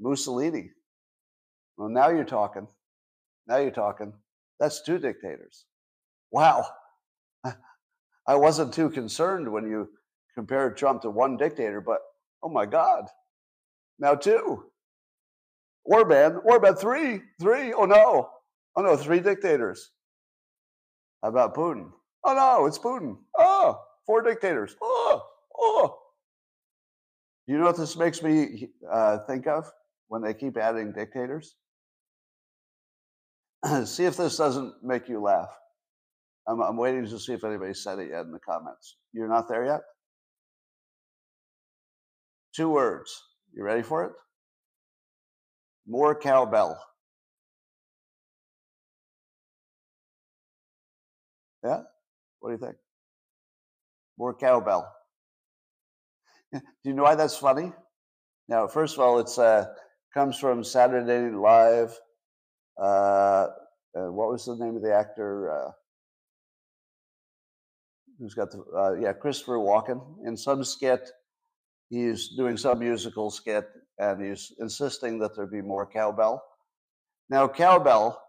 Speaker 1: Mussolini? Well, now you're talking. Now you're talking. That's two dictators. Wow. I wasn't too concerned when you compared Trump to one dictator, but oh my God, now two. Orban, Orban, three, three. Oh no, oh no, three dictators. How about Putin? Oh no, it's Putin. Oh, four dictators. Oh, oh. You know what this makes me uh, think of when they keep adding dictators? see if this doesn't make you laugh. I'm, I'm waiting to see if anybody said it yet in the comments. You're not there yet? Two words. You ready for it? More cowbell. Yeah? What do you think? More cowbell. Do you know why that's funny? Now, first of all, it's uh, comes from Saturday Night Live. Uh, uh, what was the name of the actor? Uh, who's got the uh, yeah Christopher Walken in some skit. He's doing some musical skit, and he's insisting that there be more cowbell. Now, cowbell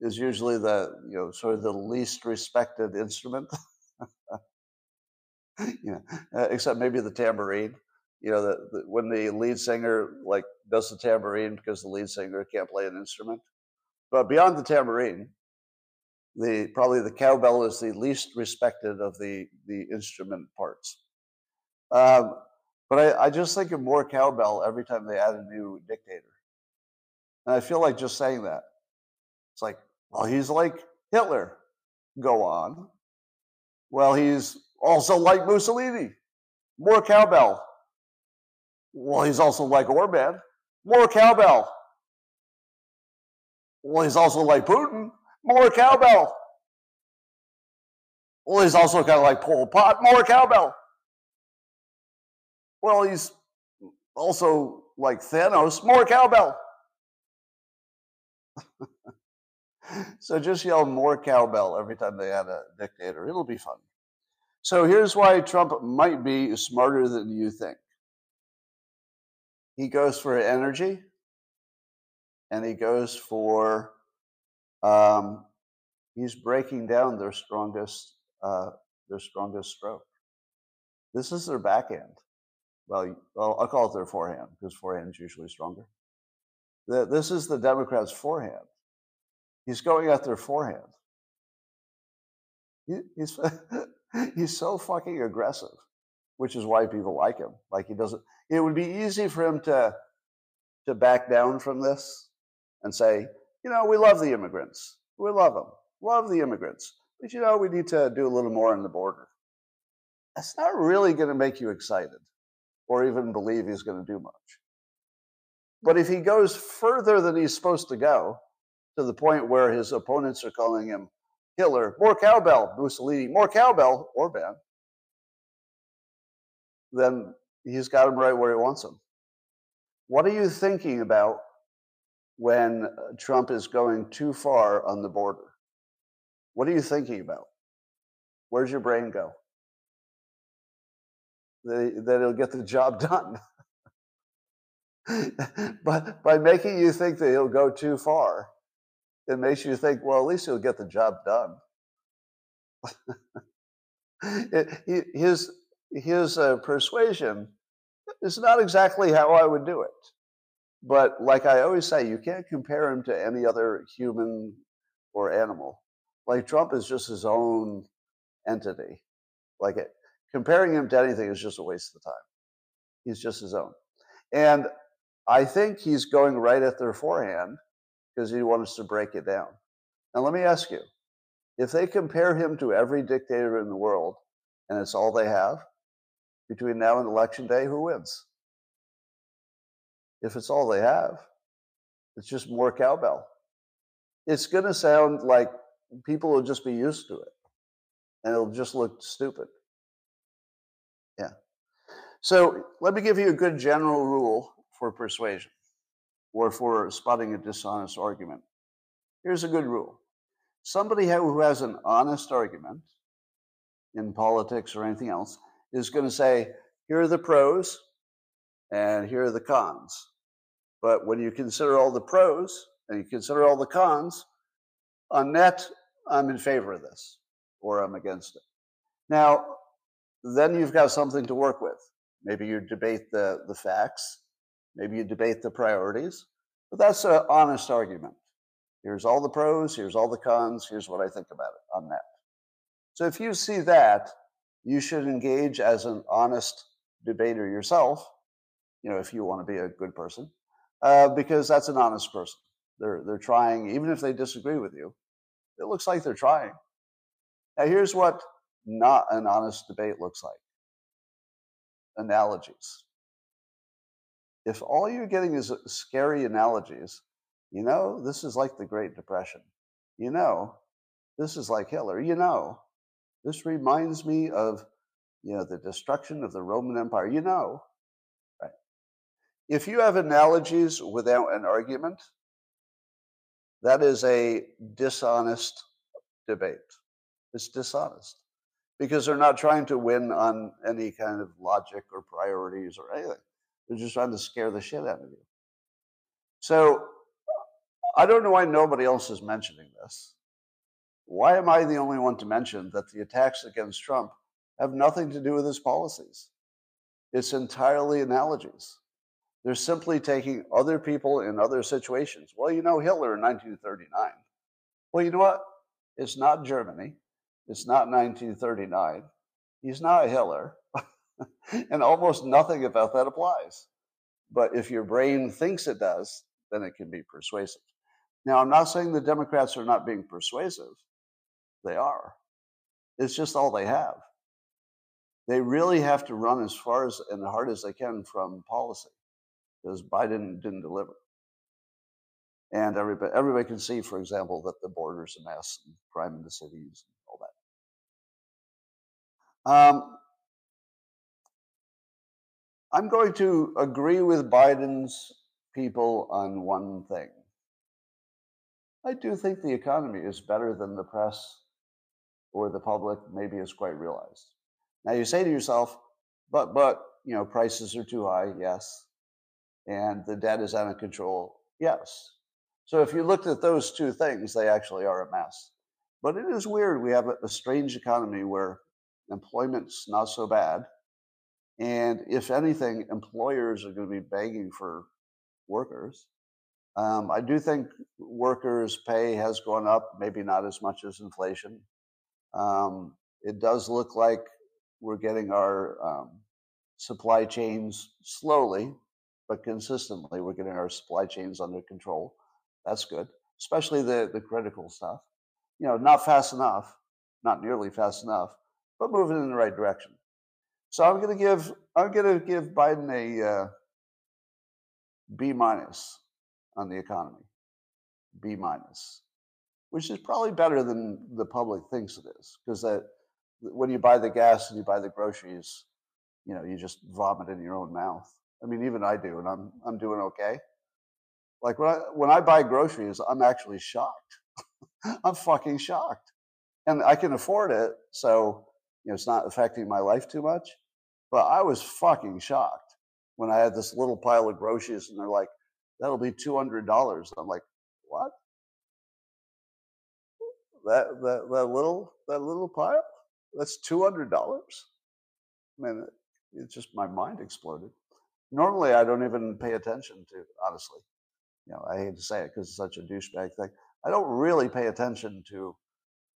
Speaker 1: is usually the you know sort of the least respected instrument. know, uh, except maybe the tambourine. You know, the, the, when the lead singer like does the tambourine because the lead singer can't play an instrument. But beyond the tambourine, the probably the cowbell is the least respected of the the instrument parts. Um, but I, I just think of more cowbell every time they add a new dictator, and I feel like just saying that. It's like, well, he's like Hitler. Go on. Well, he's also like Mussolini. More cowbell. Well, he's also like Orban. More cowbell. Well, he's also like Putin. More cowbell. Well, he's also kind of like Pol Pot. More cowbell. Well, he's also like Thanos. More cowbell. so just yell more cowbell every time they add a dictator. It'll be fun. So here's why Trump might be smarter than you think. He goes for energy and he goes for um, he's breaking down their strongest uh, their strongest stroke. This is their backhand. Well, well, I'll call it their forehand because forehand is usually stronger. The, this is the Democrats' forehand. He's going at their forehand. He, he's he's so fucking aggressive, which is why people like him. Like he doesn't. It would be easy for him to to back down from this and say, you know, we love the immigrants. We love them. Love the immigrants. But, you know, we need to do a little more on the border. That's not really going to make you excited or even believe he's going to do much. But if he goes further than he's supposed to go, to the point where his opponents are calling him Hitler, more cowbell, Mussolini, more cowbell, Orban, then he's got him right where he wants him. What are you thinking about when uh, Trump is going too far on the border? What are you thinking about? Where's your brain go? That he'll get the job done. but by making you think that he'll go too far, it makes you think, well, at least he'll get the job done. it, his his uh, persuasion is not exactly how I would do it. But like I always say, you can't compare him to any other human or animal. Like Trump is just his own entity. Like it, comparing him to anything is just a waste of time. He's just his own. And I think he's going right at their forehand because he wants to break it down. Now, let me ask you if they compare him to every dictator in the world, and it's all they have, between now and election day, who wins? If it's all they have, it's just more cowbell. It's going to sound like people will just be used to it and it'll just look stupid. Yeah. So let me give you a good general rule for persuasion or for spotting a dishonest argument. Here's a good rule somebody who has an honest argument in politics or anything else is going to say, here are the pros and here are the cons. But when you consider all the pros and you consider all the cons, on net, I'm in favor of this or I'm against it. Now, then you've got something to work with. Maybe you debate the, the facts, maybe you debate the priorities, but that's an honest argument. Here's all the pros, here's all the cons, here's what I think about it on net. So if you see that, you should engage as an honest debater yourself, you know, if you want to be a good person, uh, because that's an honest person. They're, they're trying, even if they disagree with you, it looks like they're trying. Now, here's what not an honest debate looks like analogies. If all you're getting is uh, scary analogies, you know, this is like the Great Depression. You know, this is like Hitler. You know, this reminds me of, you know, the destruction of the Roman Empire. You know, right? If you have analogies without an argument, that is a dishonest debate. It's dishonest because they're not trying to win on any kind of logic or priorities or anything. They're just trying to scare the shit out of you. So I don't know why nobody else is mentioning this. Why am I the only one to mention that the attacks against Trump have nothing to do with his policies? It's entirely analogies. They're simply taking other people in other situations. Well, you know Hitler in 1939. Well, you know what? It's not Germany. It's not 1939. He's not Hitler. and almost nothing about that applies. But if your brain thinks it does, then it can be persuasive. Now, I'm not saying the Democrats are not being persuasive. They are. It's just all they have. They really have to run as far as and hard as they can from policy because Biden didn't deliver. And everybody, everybody can see, for example, that the border's a mess and crime in the cities and all that. Um, I'm going to agree with Biden's people on one thing. I do think the economy is better than the press or the public maybe has quite realized. Now you say to yourself, but but you know prices are too high, yes, and the debt is out of control, yes. So if you looked at those two things, they actually are a mess. But it is weird. We have a, a strange economy where employment's not so bad, and if anything, employers are going to be begging for workers. Um, I do think workers' pay has gone up, maybe not as much as inflation. Um, it does look like we're getting our um, supply chains slowly, but consistently, we're getting our supply chains under control. That's good, especially the, the critical stuff. You know, not fast enough, not nearly fast enough, but moving in the right direction. So I'm going to give I'm going to give Biden a uh, B minus on the economy, B minus, which is probably better than the public thinks it is, because that when you buy the gas and you buy the groceries, you know, you just vomit in your own mouth. I mean, even I do, and I'm I'm doing okay. Like when I when I buy groceries, I'm actually shocked. I'm fucking shocked, and I can afford it, so you know it's not affecting my life too much. But I was fucking shocked when I had this little pile of groceries and they're like, that'll be $200. I'm like, what? That, that, that little, that little pile? That's $200? I mean, it's just my mind exploded. Normally, I don't even pay attention to, honestly. You know, I hate to say it because it's such a douchebag thing. I don't really pay attention to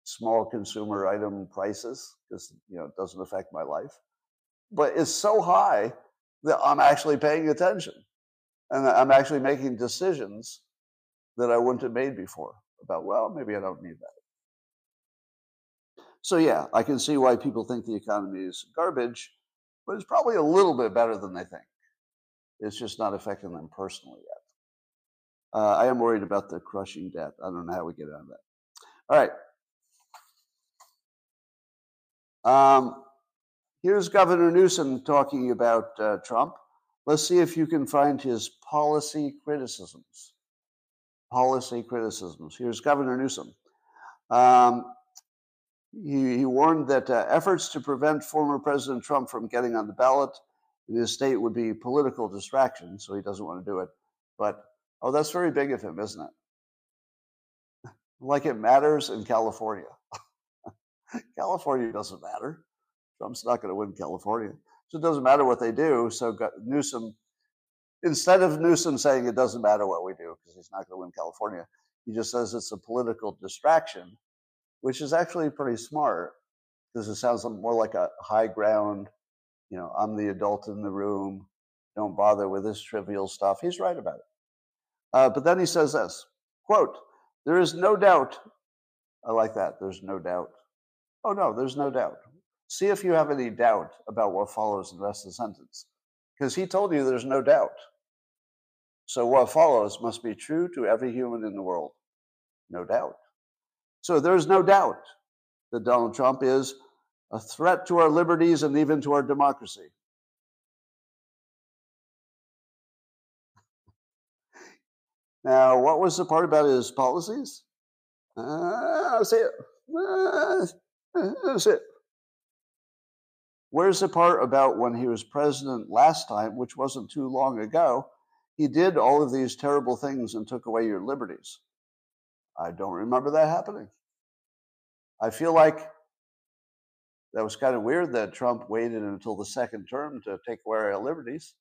Speaker 1: small consumer item prices because, you know, it doesn't affect my life but it's so high that I'm actually paying attention and I'm actually making decisions that I wouldn't have made before about, well, maybe I don't need that. So yeah, I can see why people think the economy is garbage, but it's probably a little bit better than they think. It's just not affecting them personally yet. Uh, I am worried about the crushing debt. I don't know how we get out of that. All right. Um, here's Governor Newsom talking about uh, Trump. Let's see if you can find his policy criticisms. Policy criticisms. Here's Governor Newsom. Um, he, he, warned that uh, efforts to prevent former President Trump from getting on the ballot in his state would be political distraction, so he doesn't want to do it. But, oh, that's very big of him, isn't it? like it matters in California. California doesn't matter. Trump's not going to win California. So it doesn't matter what they do. So Newsom, instead of Newsom saying it doesn't matter what we do because he's not going to win California, he just says it's a political distraction, which is actually pretty smart because it sounds more like a high ground. You know, I'm the adult in the room. Don't bother with this trivial stuff. He's right about it. Uh, but then he says this quote, there is no doubt. I like that. There's no doubt. Oh, no, there's no doubt. See if you have any doubt about what follows in the rest of the sentence. Because he told you there's no doubt. So what follows must be true to every human in the world. No doubt. So there's no doubt that Donald Trump is a threat to our liberties and even to our democracy. Now, what was the part about his policies? Uh, that's it. Uh, that's it. Where's the part about when he was president last time, which wasn't too long ago? He did all of these terrible things and took away your liberties. I don't remember that happening. I feel like that was kind of weird that Trump waited until the second term to take away our liberties.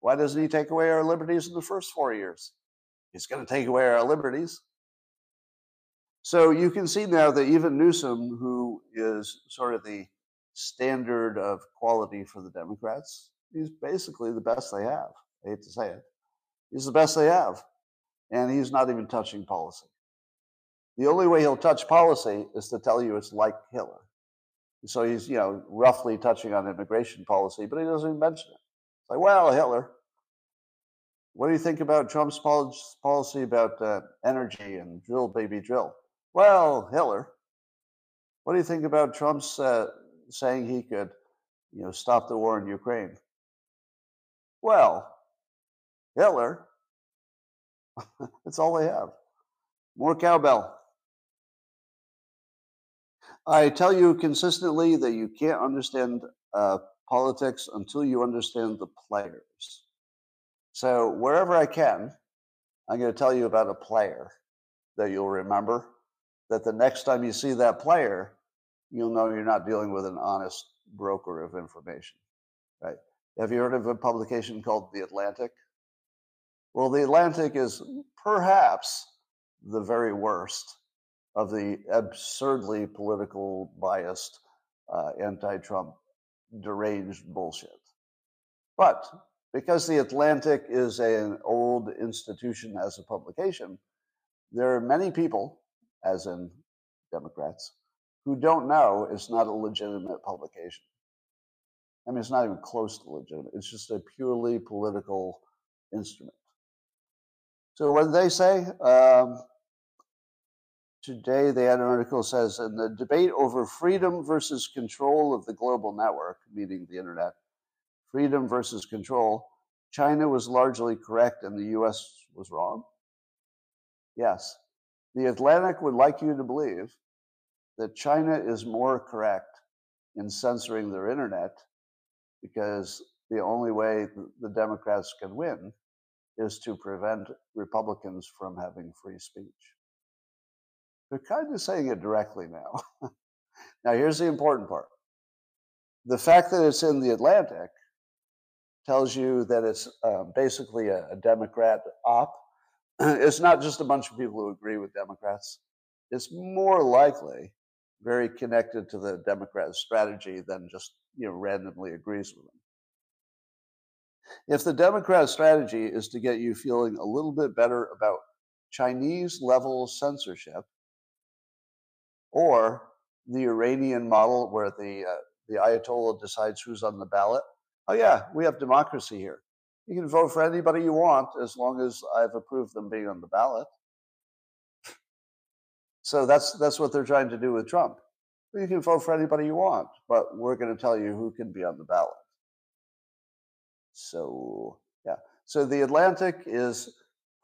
Speaker 1: Why doesn't he take away our liberties in the first four years? He's going to take away our liberties. So you can see now that even Newsom, who is sort of the standard of quality for the Democrats. He's basically the best they have. I hate to say it. He's the best they have. And he's not even touching policy. The only way he'll touch policy is to tell you it's like Hitler. So he's, you know, roughly touching on immigration policy, but he doesn't even mention it. It's like, well, Hitler. What do you think about Trump's policy about uh, energy and drill, baby, drill? Well, Hitler. What do you think about Trump's uh, saying he could, you know, stop the war in Ukraine. Well, Hitler, that's all they have. More cowbell. I tell you consistently that you can't understand uh, politics until you understand the players. So, wherever I can, I'm going to tell you about a player that you'll remember. That the next time you see that player, you'll know you're not dealing with an honest broker of information, right? Have you heard of a publication called The Atlantic? Well, The Atlantic is perhaps the very worst of the absurdly political biased, uh, anti Trump, deranged bullshit. But because The Atlantic is an old institution as a publication, there are many people, as in Democrats, who don't know it's not a legitimate publication. I mean, it's not even close to legitimate. It's just a purely political instrument. So what they say? Um, today, the article says in the debate over freedom versus control of the global network, meaning the internet, freedom versus control, China was largely correct and the U.S. was wrong. Yes, the Atlantic would like you to believe that China is more correct in censoring their internet because the only way the Democrats can win is to prevent Republicans from having free speech. They're kind of saying it directly now. now, here's the important part the fact that it's in the Atlantic tells you that it's uh, basically a, a Democrat op. it's not just a bunch of people who agree with Democrats. It's more likely very connected to the Democrat strategy than just you know randomly agrees with them. If the Democrat strategy is to get you feeling a little bit better about Chinese level censorship, or the Iranian model where the uh, the Ayatollah decides who's on the ballot. Oh yeah, we have democracy here. You can vote for anybody you want as long as I've approved them being on the ballot. So that's that's what they're trying to do with Trump. You can vote for anybody you want, but we're going to tell you who can be on the ballot. So yeah, so the Atlantic is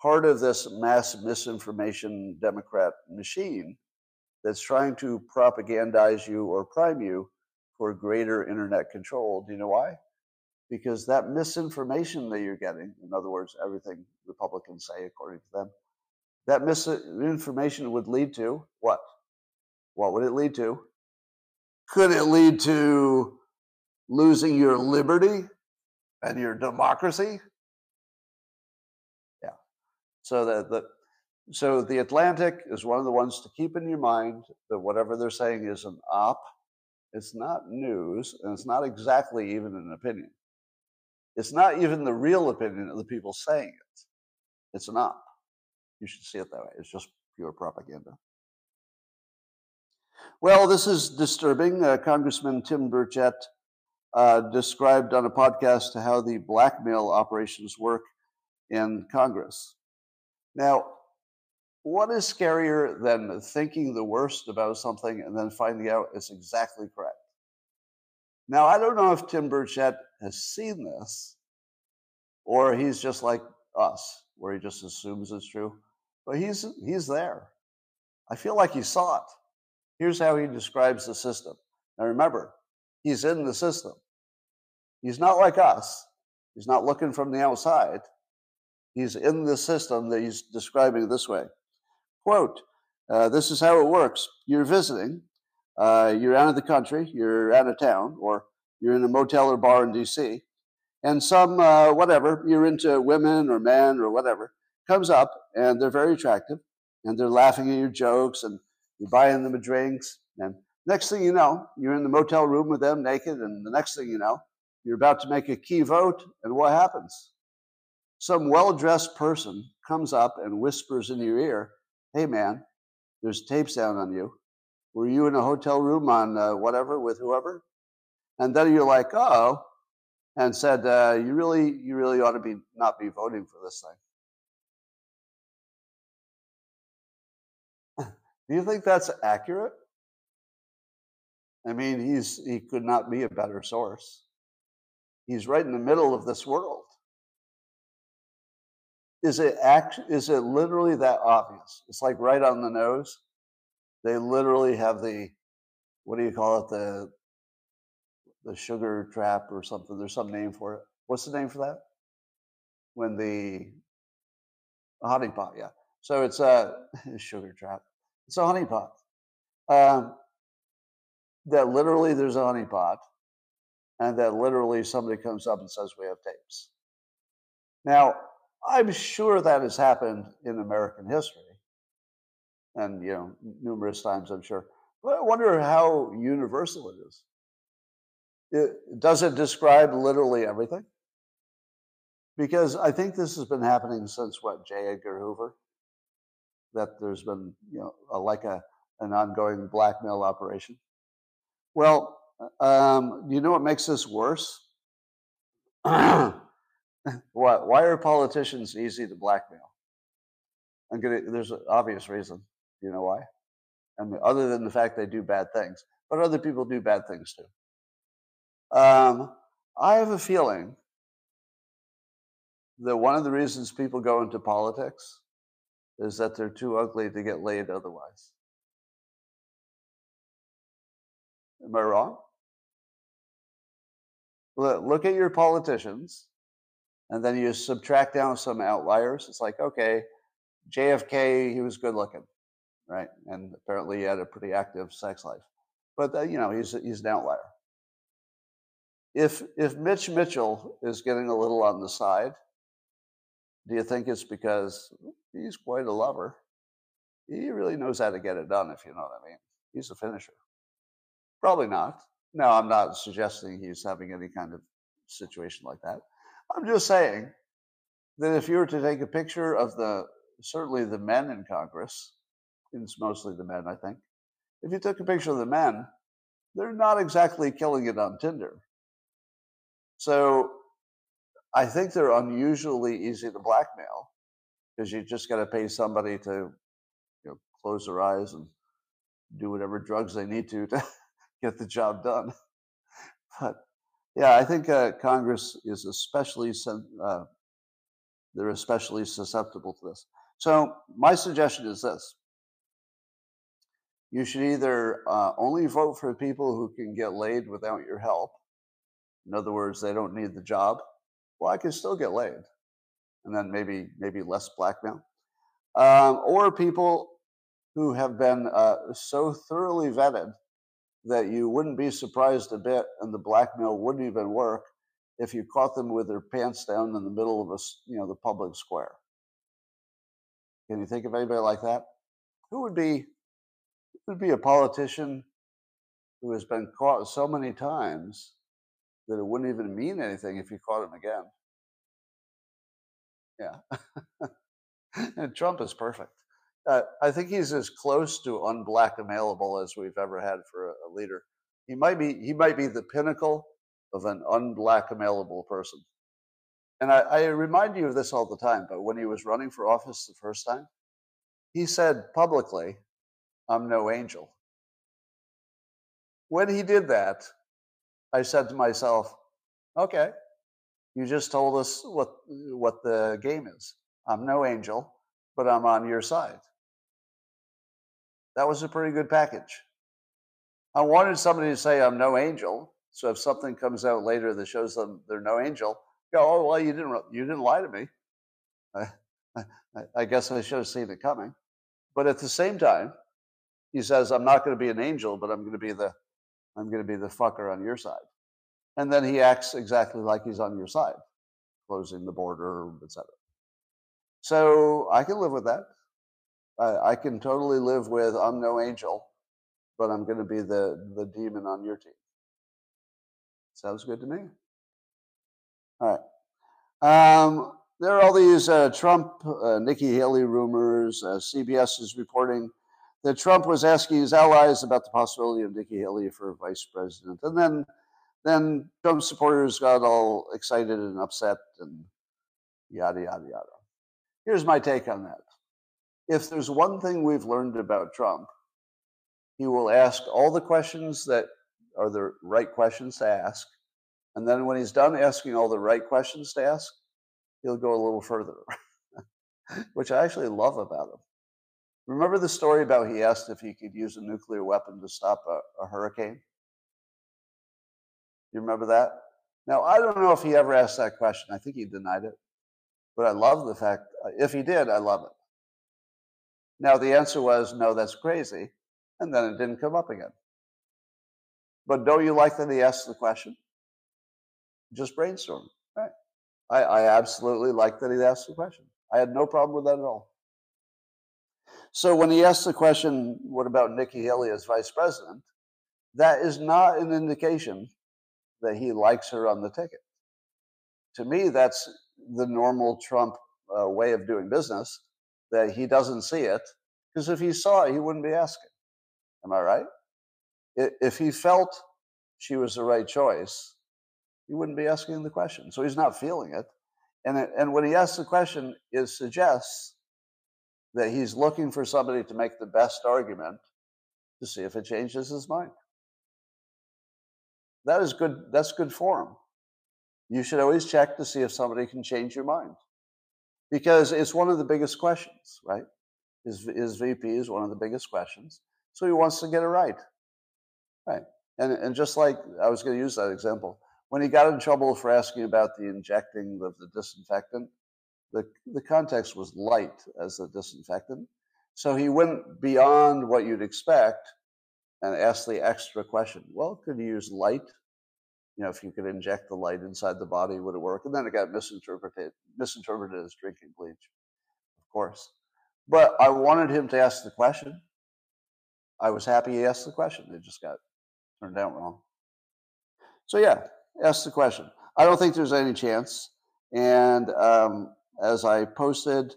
Speaker 1: part of this mass misinformation Democrat machine that's trying to propagandize you or prime you for greater internet control. Do you know why? Because that misinformation that you're getting, in other words, everything Republicans say according to them, that misinformation would lead to what? What would it lead to? Could it lead to losing your liberty and your democracy? Yeah. So that the so the Atlantic is one of the ones to keep in your mind that whatever they're saying is an op it's not news, and it's not exactly even an opinion. It's not even the real opinion of the people saying it. It's not. You should see it that way. It's just pure propaganda. Well, this is disturbing. Uh, Congressman Tim Burchett uh, described on a podcast how the blackmail operations work in Congress. Now, what is scarier than thinking the worst about something and then finding out it's exactly correct? Now, I don't know if Tim Burchett has seen this or he's just like us, where he just assumes it's true, but he's, he's there. I feel like he saw it. Here's how he describes the system. Now, remember, he's in the system. He's not like us, he's not looking from the outside. He's in the system that he's describing this way. Quote, uh, this is how it works. You're visiting, uh, you're out of the country, you're out of town, or you're in a motel or bar in DC, and some, uh, whatever, you're into women or men or whatever, comes up and they're very attractive and they're laughing at your jokes and you're buying them drinks. And next thing you know, you're in the motel room with them naked, and the next thing you know, you're about to make a key vote, and what happens? Some well dressed person comes up and whispers in your ear, hey man, there's tapes down on you. Were you in a hotel room on uh, whatever with whoever? And then you're like, oh, and said, uh, you really, you really ought to be not be voting for this thing. Do you think that's accurate? I mean, he's he could not be a better source. He's right in the middle of this world. Is it act? Is it literally that obvious? It's like right on the nose. They literally have the, what do you call it? The, the sugar trap or something. There's some name for it. What's the name for that? When the honeypot, yeah. So it's a sugar trap. It's a honeypot. Um, that literally there's a honeypot, and that literally somebody comes up and says we have tapes. Now, I'm sure that has happened in American history, and you know, numerous times. I'm sure. But I wonder how universal it is. It, does it describe literally everything? Because I think this has been happening since what J. Edgar Hoover. That there's been you know a, like a an ongoing blackmail operation. Well, um, you know what makes this worse? why, why are politicians easy to blackmail? I'm gonna, there's an obvious reason. You know why? I mean, other than the fact they do bad things, but other people do bad things too. Um, I have a feeling that one of the reasons people go into politics is that they're too ugly to get laid otherwise. Am I wrong? Look at your politicians and then you subtract down some outliers. It's like, okay, JFK, he was good looking, right? And apparently he had a pretty active sex life. But, uh, you know, he's, he's an outlier. If, if Mitch Mitchell is getting a little on the side, do you think it's because he's quite a lover? He really knows how to get it done, if you know what I mean. He's a finisher. Probably not. No, I'm not suggesting he's having any kind of situation like that. I'm just saying that if you were to take a picture of the certainly the men in Congress, it's mostly the men, I think, if you took a picture of the men, they're not exactly killing it on Tinder. So I think they're unusually easy to blackmail because you just got to pay somebody to you know close their eyes and do whatever drugs they need to to get the job done. But yeah, I think uh, Congress is especially uh, they're especially susceptible to this. So my suggestion is this: you should either uh, only vote for people who can get laid without your help. In other words, they don't need the job. Well, I can still get laid, and then maybe maybe less blackmail, um, or people who have been uh, so thoroughly vetted that you wouldn't be surprised a bit, and the blackmail wouldn't even work if you caught them with their pants down in the middle of a you know the public square. Can you think of anybody like that? Who would be would be a politician who has been caught so many times that it wouldn't even mean anything if you caught him again. Yeah. and Trump is perfect. Uh, I think he's as close to unblackmailable as we've ever had for a, a leader. He might be he might be the pinnacle of an unblackmailable person. And I, I remind you of this all the time, but when he was running for office the first time, he said publicly, I'm no angel. When he did that, I said to myself, okay, you just told us what, what the game is. I'm no angel, but I'm on your side. That was a pretty good package. I wanted somebody to say, I'm no angel. So if something comes out later that shows them they're no angel, go, oh, well, you didn't, you didn't lie to me. I, I, guess I should have seen it coming. But at the same time, he says, I'm not going to be an angel, but I'm going to be the I'm going to be the fucker on your side. And then he acts exactly like he's on your side, closing the border, etc. So I can live with that. I, I can totally live with I'm no angel, but I'm going to be the the demon on your team. Sounds good to me. All right. Um, there are all these uh, Trump, uh, Nikki Haley rumors. Uh, CBS is reporting that Trump was asking his allies about the possibility of Nikki Haley for vice president. And then, then Trump supporters got all excited and upset and yada, yada, yada. Here's my take on that. If there's one thing we've learned about Trump, he will ask all the questions that are the right questions to ask. And then when he's done asking all the right questions to ask, he'll go a little further, which I actually love about him. Remember the story about he asked if he could use a nuclear weapon to stop a, a hurricane? You remember that? Now, I don't know if he ever asked that question. I think he denied it. But I love the fact, uh, if he did, I love it. Now, the answer was, no, that's crazy. And then it didn't come up again. But don't you like that he asked the question? Just brainstorm. Right. I, I absolutely like that he asked the question. I had no problem with that at all. So when he asked the question, what about Nikki Haley as vice president? That is not an indication that he likes her on the ticket. To me, that's the normal Trump uh, way of doing business, that he doesn't see it, because if he saw it, he wouldn't be asking. Am I right? If he felt she was the right choice, he wouldn't be asking the question. So he's not feeling it. And, and when he asks the question, it suggests that he's looking for somebody to make the best argument to see if it changes his mind. That is good. That's good form. You should always check to see if somebody can change your mind because it's one of the biggest questions, right? His, his VP is one of the biggest questions. So he wants to get it right. Right. And, and just like I was going to use that example, when he got in trouble for asking about the injecting of the disinfectant, the, the context was light as a disinfectant. So he went beyond what you'd expect and asked the extra question. Well, could you use light? You know, if you could inject the light inside the body, would it work? And then it got misinterpreted, misinterpreted as drinking bleach, of course. But I wanted him to ask the question. I was happy he asked the question. It just got turned out wrong. So yeah, ask the question. I don't think there's any chance. And um, as I posted,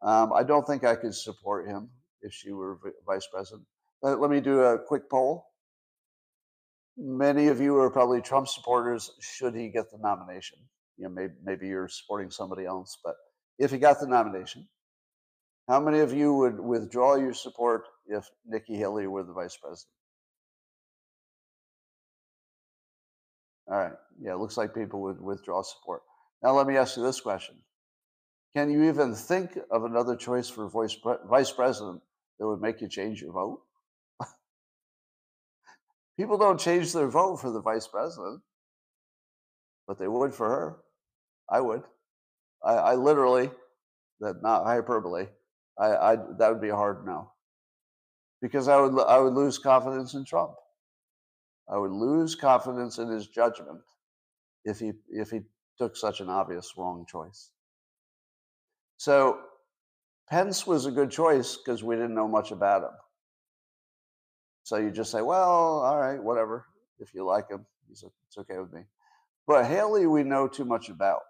Speaker 1: um, I don't think I could support him if she were vice president. let, let me do a quick poll. Many of you are probably Trump supporters. Should he get the nomination? You know, maybe, maybe you're supporting somebody else, but if he got the nomination, how many of you would withdraw your support if Nikki Haley were the vice president? All right. Yeah, it looks like people would withdraw support. Now, let me ask you this question Can you even think of another choice for vice, vice president that would make you change your vote? People don't change their vote for the vice president, but they would for her. I would. I, I literally, that not hyperbole, I, I that would be a hard no. Because I would I would lose confidence in Trump. I would lose confidence in his judgment if he if he took such an obvious wrong choice. So Pence was a good choice because we didn't know much about him. So you just say, well, all right, whatever. If you like him, it's okay with me. But Haley, we know too much about,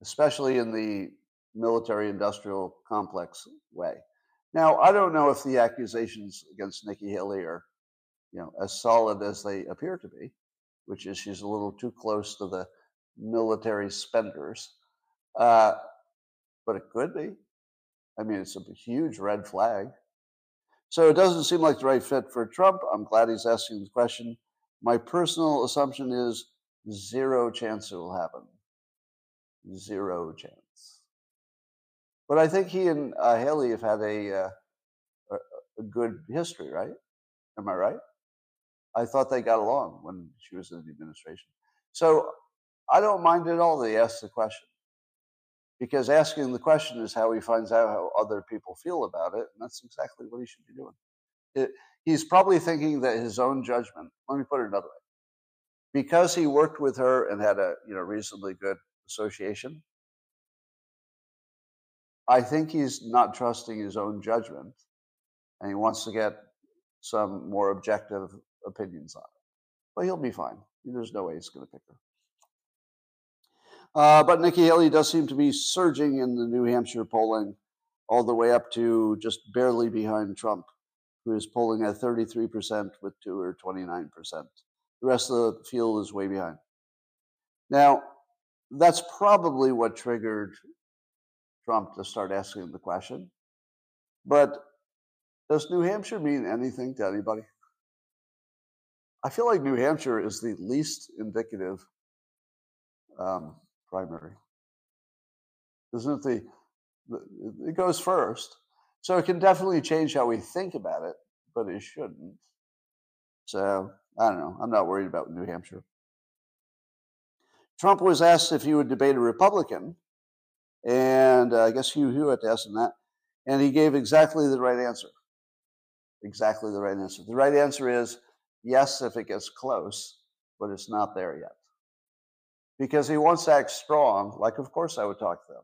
Speaker 1: especially in the military industrial complex way. Now, I don't know if the accusations against Nikki Haley are, you know, as solid as they appear to be which is she's a little too close to the military spenders. Uh, but it could be. I mean, it's a huge red flag. So it doesn't seem like the right fit for Trump. I'm glad he's asking the question. My personal assumption is zero chance it will happen. Zero chance. But I think he and uh, Haley have had a, uh, a, good history, right? Am I right? I thought they got along when she was in the administration. So I don't mind at all that he ask the question because asking the question is how he finds out how other people feel about it. And that's exactly what he should be doing. It, he's probably thinking that his own judgment, let me put it another way, because he worked with her and had a you know reasonably good association, I think he's not trusting his own judgment and he wants to get some more objective opinions on it. But he'll be fine. There's no way he's going to pick her. Uh, but Nikki Haley does seem to be surging in the New Hampshire polling, all the way up to just barely behind Trump, who is polling at 33% with two or 29%. The rest of the field is way behind. Now, that's probably what triggered Trump to start asking the question. But does New Hampshire mean anything to anybody? I feel like New Hampshire is the least indicative um, primary. Isn't it the, it goes first. So it can definitely change how we think about it, but it shouldn't. So I don't know. I'm not worried about New Hampshire. Trump was asked if he would debate a Republican, and uh, I guess Hugh Hewitt asked him that, and he gave exactly the right answer. Exactly the right answer. The right answer is Yes, if it gets close, but it's not there yet. Because he wants to act strong, like, of course, I would talk to them.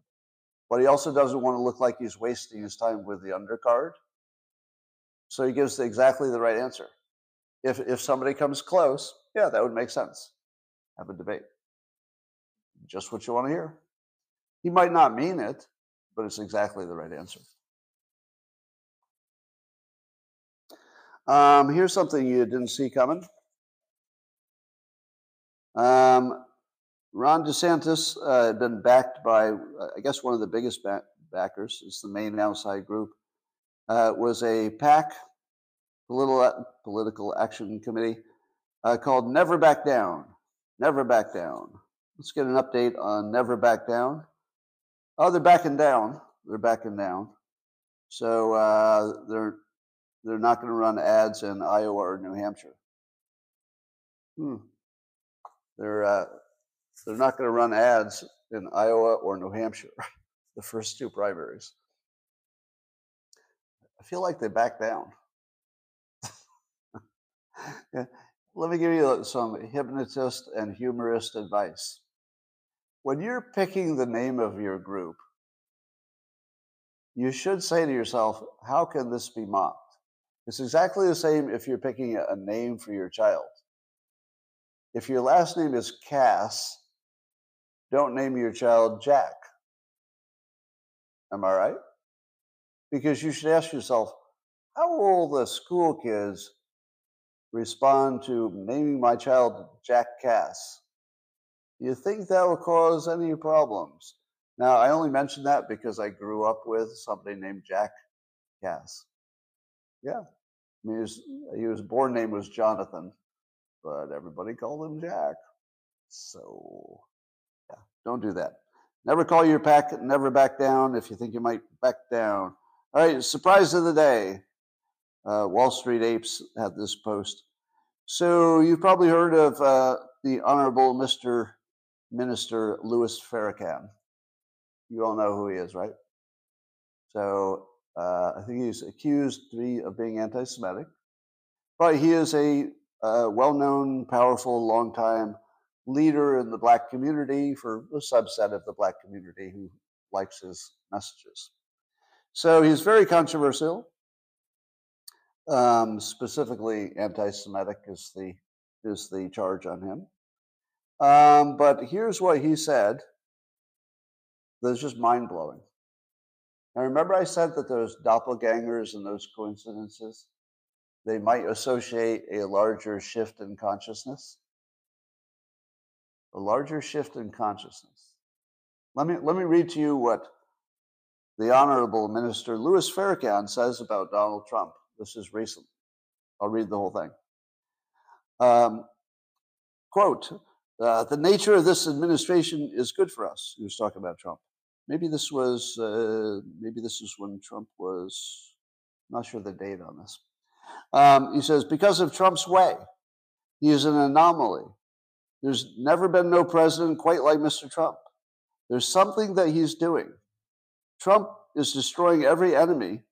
Speaker 1: But he also doesn't want to look like he's wasting his time with the undercard. So he gives exactly the right answer. If, if somebody comes close, yeah, that would make sense. Have a debate. Just what you want to hear. He might not mean it, but it's exactly the right answer. Um, here's something you didn't see coming. Um, Ron DeSantis uh, had been backed by, I guess, one of the biggest back- backers. It's the main outside group. Uh, was a PAC, political political action committee, uh, called Never Back Down. Never Back Down. Let's get an update on Never Back Down. Oh, they're backing down. They're backing down. So uh, they're they're not going to run ads in Iowa or New Hampshire. Hmm. They're uh, they're not going to run ads in Iowa or New Hampshire, the first two primaries. I feel like they backed down. yeah. Let me give you some hypnotist and humorist advice. When you're picking the name of your group, you should say to yourself, how can this be mocked? It's exactly the same if you're picking a name for your child. If your last name is Cass, don't name your child Jack. Am I right? Because you should ask yourself, how will the school kids respond to naming my child Jack Cass? Do you think that will cause any problems? Now, I only mention that because I grew up with somebody named Jack Cass. Yeah. I mean, his, his born name was Jonathan, but everybody called him Jack. So, don't do that. Never call your PAC, never back down if you think you might back down. All right, surprise of the day. Uh, Wall Street Apes had this post. So you've probably heard of uh, the Honorable Mr. Minister Louis Farrakhan. You all know who he is, right? So uh, I think he's accused to be of being anti-Semitic, but he is a uh, well-known, powerful, long-time leader in the black community for a subset of the black community who likes his messages. So he's very controversial. Um, specifically, anti-Semitic is the is the charge on him. Um, but here's what he said. That's just mind blowing. Now, remember, I said that those doppelgangers and those coincidences, they might associate a larger shift in consciousness. A larger shift in consciousness. Let me let me read to you what the Honorable Minister Louis Farrakhan says about Donald Trump. This is recent. I'll read the whole thing. Um, quote, uh, the nature of this administration is good for us. He was talking about Trump. Maybe this was, uh, maybe this is when Trump was, not sure the date on this. Um, he says, because of Trump's way, he is an anomaly. There's never been no president quite like Mr. Trump. There's something that he's doing. Trump is destroying every enemy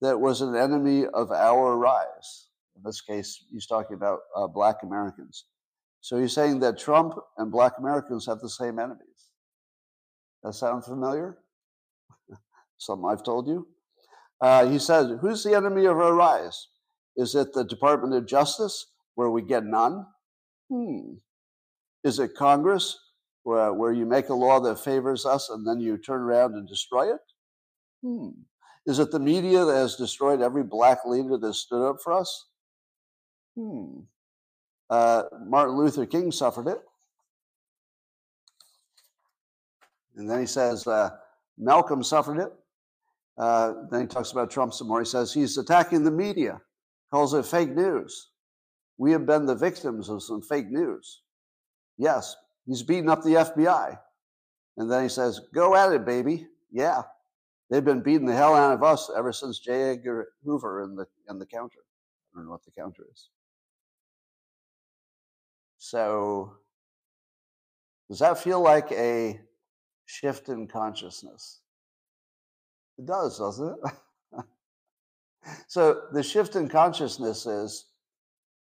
Speaker 1: that was an enemy of our rise. In this case, he's talking about uh, black Americans. So he's saying that Trump and black Americans have the same enemies. That sound familiar? Something I've told you. Uh, he says, Who's the enemy of our rise? Is it the Department of Justice, where we get none? Hmm. Is it Congress, where, where you make a law that favors us and then you turn around and destroy it? Hmm. Is it the media that has destroyed every black leader that stood up for us? Hmm. Uh, Martin Luther King suffered it. And then he says, uh, Malcolm suffered it. Uh, then he talks about Trump some more. He says he's attacking the media, calls it fake news. We have been the victims of some fake news. Yes, he's beating up the FBI. And then he says, Go at it, baby. Yeah. They've been beating the hell out of us ever since J. Edgar Hoover and the in the counter. I don't know what the counter is. So does that feel like a shift in consciousness? It does, doesn't it? so the shift in consciousness is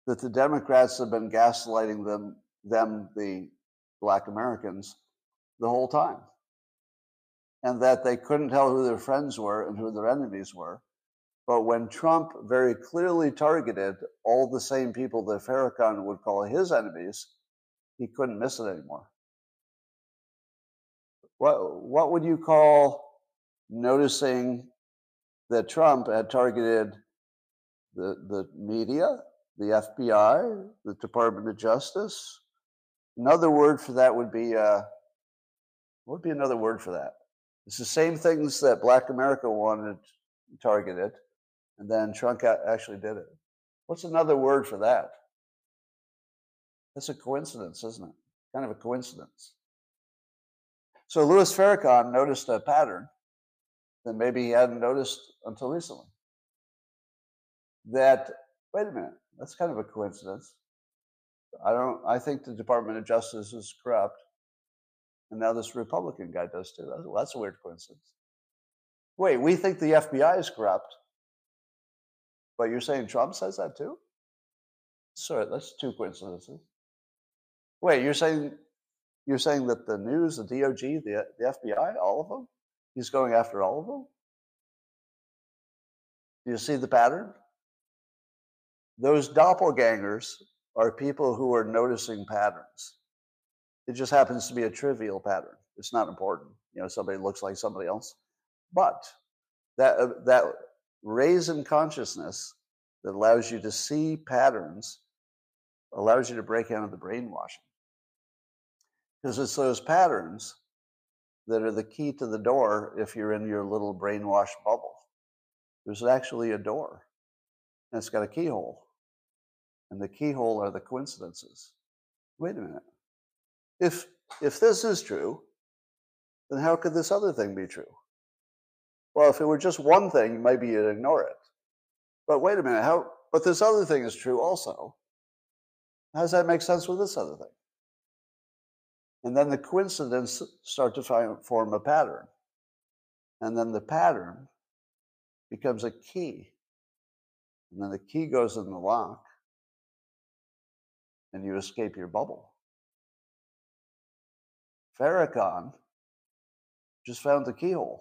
Speaker 1: that the Democrats have been gaslighting them, them, the black Americans, the whole time and that they couldn't tell who their friends were and who their enemies were. But when Trump very clearly targeted all the same people that Farrakhan would call his enemies, he couldn't miss it anymore. What, what would you call noticing that Trump had targeted the, the media, the FBI, the Department of Justice? Another word for that would be, uh, what would be another word for that? It's the same things that Black America wanted targeted, and then Trump actually did it. What's another word for that? That's a coincidence, isn't it? Kind of a coincidence. So Louis Farrakhan noticed a pattern that maybe he hadn't noticed until recently. That, wait a minute, that's kind of a coincidence. I don't I think the Department of Justice is corrupt. And now this Republican guy does too. That's, well, that's a weird coincidence. Wait, we think the FBI is corrupt, but you're saying Trump says that too? Sorry, that's two coincidences. Wait, you're saying you're saying that the news, the DOJ, the, the FBI, all of them, he's going after all of them? Do you see the pattern? Those doppelgangers are people who are noticing patterns. It just happens to be a trivial pattern. It's not important. You know, somebody looks like somebody else. But that uh, that raise in consciousness that allows you to see patterns, allows you to break out of the brainwashing. Because it's those patterns that are the key to the door if you're in your little brainwashed bubble. There's actually a door, and it's got a keyhole. And the keyhole are the coincidences. Wait a minute. If if this is true, then how could this other thing be true? Well, if it were just one thing, maybe you'd ignore it. But wait a minute, how but this other thing is true also. How does that make sense with this other thing? And then the coincidence start to find, form a pattern. And then the pattern becomes a key. And then the key goes in the lock and you escape your bubble. Farrakhan just found the keyhole.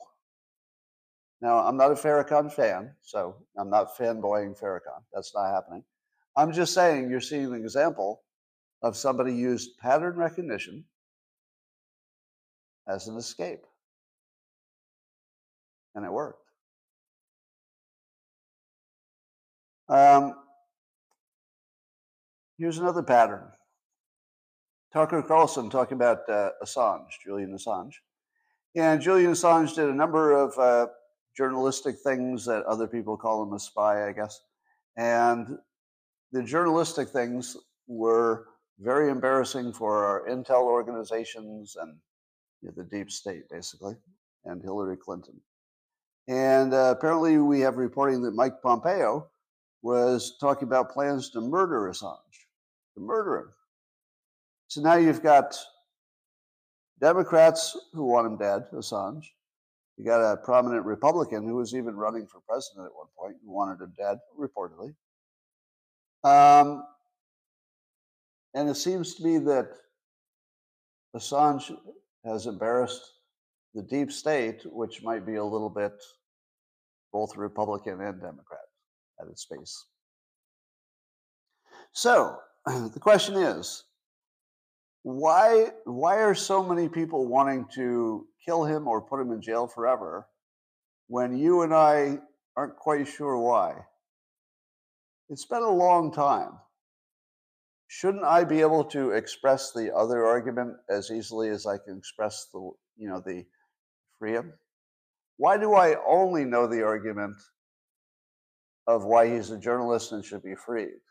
Speaker 1: Now, I'm not a Farrakhan fan, so I'm not fanboying Farrakhan. That's not happening. I'm just saying you're seeing an example of somebody used pattern recognition as an escape. And it worked. Um, here's another pattern. Tucker Carlson talking about uh, Assange, Julian Assange. And Julian Assange did a number of uh, journalistic things that other people call him a spy, I guess. And the journalistic things were very embarrassing for our intel organizations and you know, the deep state, basically, and Hillary Clinton. And uh, apparently, we have reporting that Mike Pompeo was talking about plans to murder Assange, to murder him. So now you've got Democrats who want him dead, Assange. You got a prominent Republican who was even running for president at one point who wanted him dead, reportedly. Um, and it seems to me that Assange has embarrassed the deep state, which might be a little bit both Republican and Democrat at its base. So the question is, why why are so many people wanting to kill him or put him in jail forever when you and I aren't quite sure why? It's been a long time. Shouldn't I be able to express the other argument as easily as I can express the you know the freedom? Why do I only know the argument of why he's a journalist and should be freed?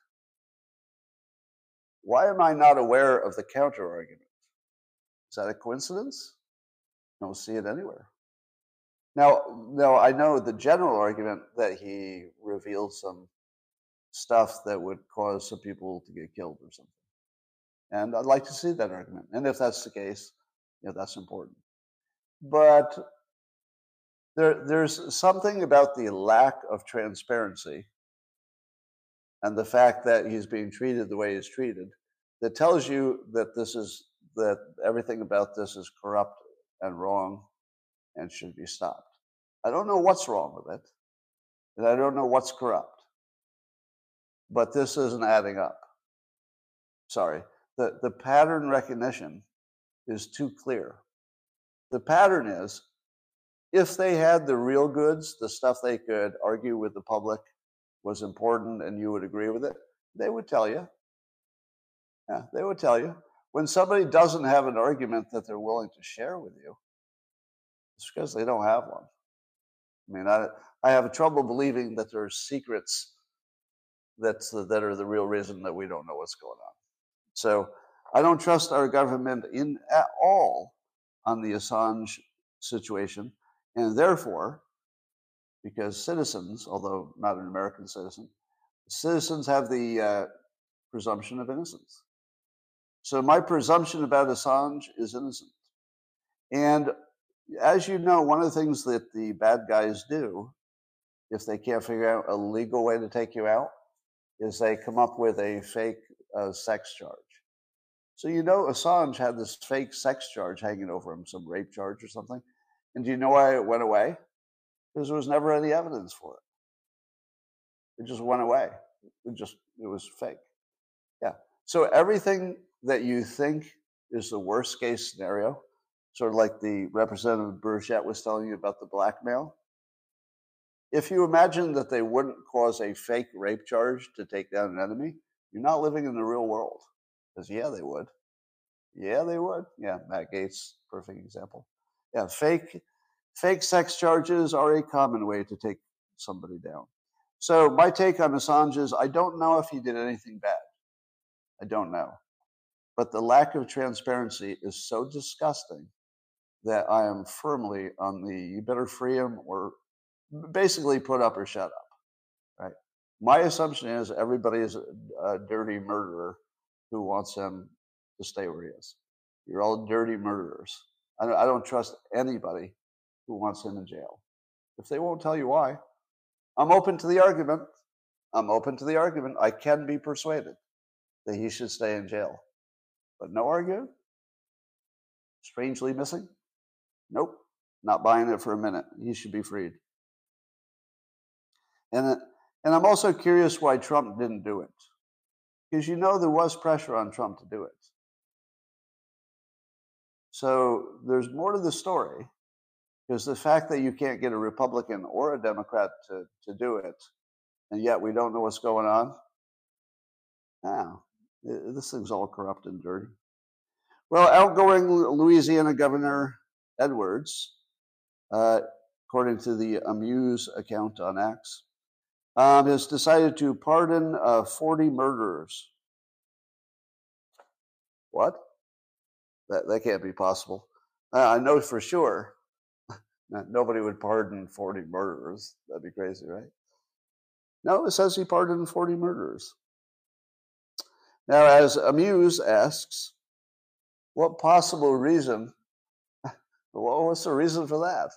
Speaker 1: Why am I not aware of the counter argument? Is that a coincidence? I don't see it anywhere. Now, now I know the general argument that he revealed some stuff that would cause some people to get killed or something. And I'd like to see that argument. And if that's the case, yeah, that's important. But there, there's something about the lack of transparency and the fact that he's being treated the way he's treated that tells you that this is that everything about this is corrupt and wrong and should be stopped. I don't know what's wrong with it, and I don't know what's corrupt, but this isn't adding up. Sorry, the, the pattern recognition is too clear. The pattern is if they had the real goods, the stuff they could argue with the public was important and you would agree with it, they would tell you. Yeah, they would tell you. When somebody doesn't have an argument that they're willing to share with you, it's because they don't have one. I mean, I, I have trouble believing that there are secrets that's the, that are the real reason that we don't know what's going on. So I don't trust our government in at all on the Assange situation, and therefore, because citizens, although not an American citizen, citizens have the uh, presumption of innocence. So my presumption about Assange is innocent. And as you know, one of the things that the bad guys do, if they can't figure out a legal way to take you out, is they come up with a fake uh, sex charge. So you know Assange had this fake sex charge hanging over him, some rape charge or something. And do you know why it went away? Because there was never any evidence for it. It just went away. It just it was fake. Yeah. So everything that you think is the worst case scenario, sort of like the representative Burchett was telling you about the blackmail, if you imagine that they wouldn't cause a fake rape charge to take down an enemy, you're not living in the real world. Because, yeah, they would. Yeah, they would. Yeah, Matt Gaetz, perfect example. Yeah, fake fake sex charges are a common way to take somebody down. So my take on Assange is I don't know if he did anything bad. I don't know. But the lack of transparency is so disgusting that I am firmly on the you better free him or basically put up or shut up. Right. My assumption is everybody is a, a dirty murderer who wants him to stay where he is. You're all dirty murderers. I don't, I don't trust anybody who wants him in jail. If they won't tell you why, I'm open to the argument. I'm open to the argument. I can be persuaded that he should stay in jail. But no argument? Strangely missing? Nope. Not buying it for a minute. He should be freed. And, and I'm also curious why Trump didn't do it. Because you know there was pressure on Trump to do it. So there's more to the story. Because the fact that you can't get a Republican or a Democrat to, to do it, and yet we don't know what's going on, now this thing's all corrupt and dirty. Well, outgoing Louisiana Governor Edwards, uh, according to the Amuse account on X, um, has decided to pardon uh, 40 murderers. What? That, that can't be possible. Uh, I know for sure nobody would pardon 40 murderers. That'd be crazy, right? No, it says he pardoned 40 murderers. Now, as Amuse asks, what possible reason? What's the reason for that?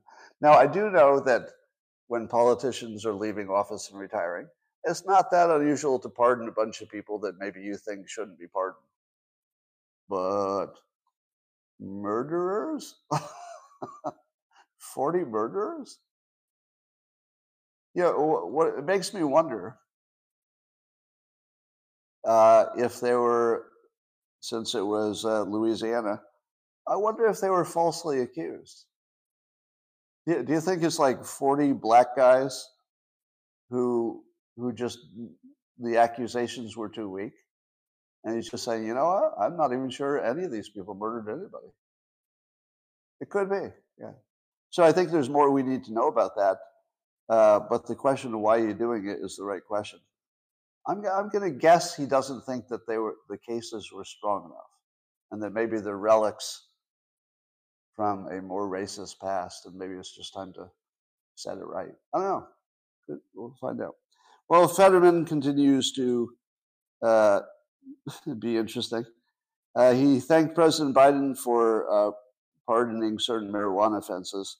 Speaker 1: Now, I do know that when politicians are leaving office and retiring, it's not that unusual to pardon a bunch of people that maybe you think shouldn't be pardoned. But murderers? 40 murderers? Yeah, what it makes me wonder uh, if they were, since it was uh, Louisiana, I wonder if they were falsely accused. Do, do you think it's like 40 black guys who who just the accusations were too weak? And he's just saying, you know what? I'm not even sure any of these people murdered anybody. It could be, yeah. So I think there's more we need to know about that. Uh, but the question of why you're doing it is the right question. I'm, I'm going to guess he doesn't think that they were the cases were strong enough, and that maybe they're relics from a more racist past, and maybe it's just time to set it right. I don't know. We'll find out. Well, Fetterman continues to uh, be interesting. Uh, he thanked President Biden for uh, pardoning certain marijuana offenses,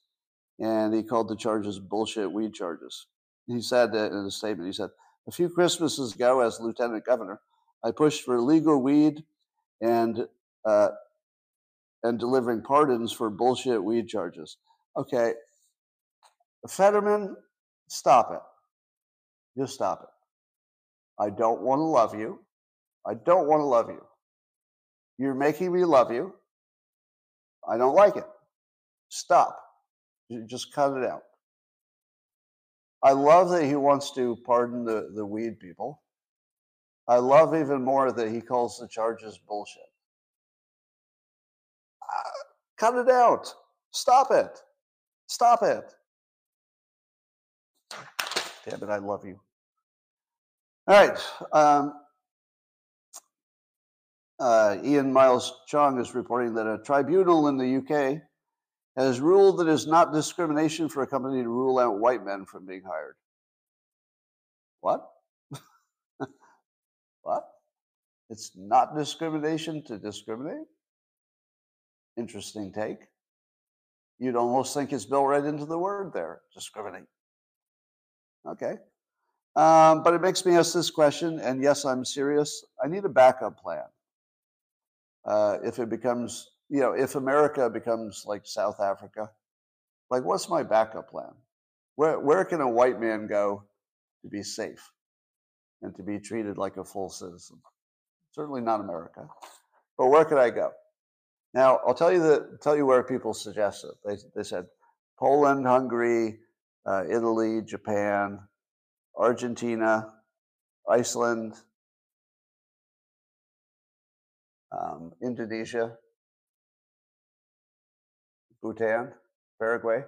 Speaker 1: and he called the charges bullshit weed charges. He said that in a statement, he said, a few Christmases ago, as lieutenant governor, I pushed for legal weed and uh, and delivering pardons for bullshit weed charges. Okay, Fetterman, stop it. Just stop it. I don't want to love you. I don't want to love you. You're making me love you. I don't like it. Stop. Just cut it out. I love that he wants to pardon the, the weed people. I love even more that he calls the charges bullshit. Uh, cut it out. Stop it. Stop it. Damn it, I love you. All right. Um, uh, Ian Miles Cheong is reporting that a tribunal in the UK has ruled that it is not discrimination for a company to rule out white men from being hired. What? what? It's not discrimination to discriminate? Interesting take. You'd almost think it's built right into the word there discriminate. Okay. Um, but it makes me ask this question, and yes, I'm serious. I need a backup plan. Uh, if it becomes you know, if America becomes like South Africa, like what's my backup plan? Where where can a white man go to be safe and to be treated like a full citizen? Certainly not America. But where could I go? Now I'll tell you the tell you where people suggested. They they said Poland, Hungary, uh, Italy, Japan, Argentina, Iceland, um, Indonesia, Bhutan, Paraguay.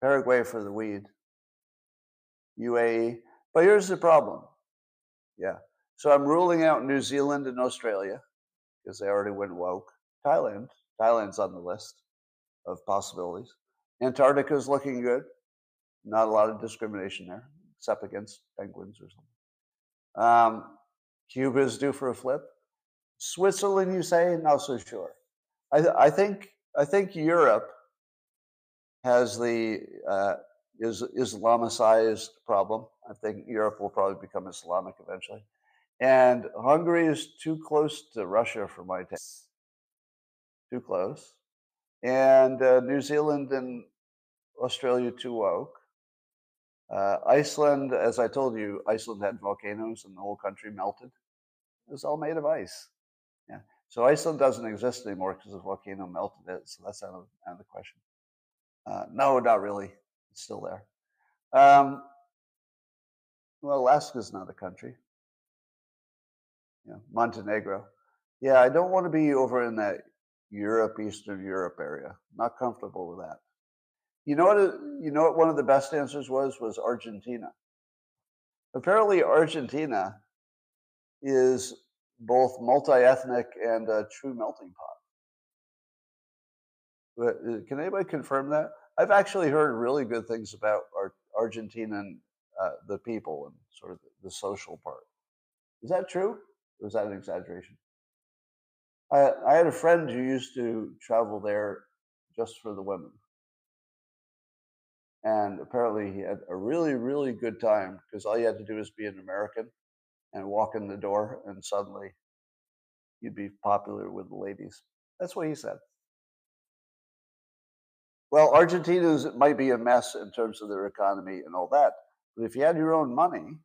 Speaker 1: Paraguay for the weed. UAE. But here's the problem. Yeah. So I'm ruling out New Zealand and Australia because they already went woke. Thailand. Thailand's on the list of possibilities. Antarctica is looking good. Not a lot of discrimination there, except against penguins or something. Um, Cuba is due for a flip. Switzerland, you say? Not so sure. I, I think I think Europe has the uh, is Islamicized problem. I think Europe will probably become Islamic eventually, and Hungary is too close to Russia for my taste. Too close, and uh, New Zealand and Australia too woke. Uh, Iceland, as I told you, Iceland had volcanoes and the whole country melted. It was all made of ice. Yeah. So Iceland doesn't exist anymore because the volcano melted it. So that's out of, out of the question. Uh, no, not really. It's still there. Um, well, Alaska's not a country. Yeah, Montenegro. Yeah, I don't want to be over in that Europe, Eastern Europe area. Not comfortable with that. You know what? You know what? One of the best answers was was Argentina. Apparently, Argentina is both multi-ethnic and a true melting pot. Uh, can anybody confirm that? I've actually heard really good things about our and uh, the people and sort of the social part. Is that true? Or is that an exaggeration? I, I had a friend who used to travel there just for the women. And apparently he had a really, really good time because all you had to do was be an American and walk in the door, and suddenly you'd be popular with the ladies. That's what he said. Well, Argentina might be a mess in terms of their economy and all that, but if you had your own money,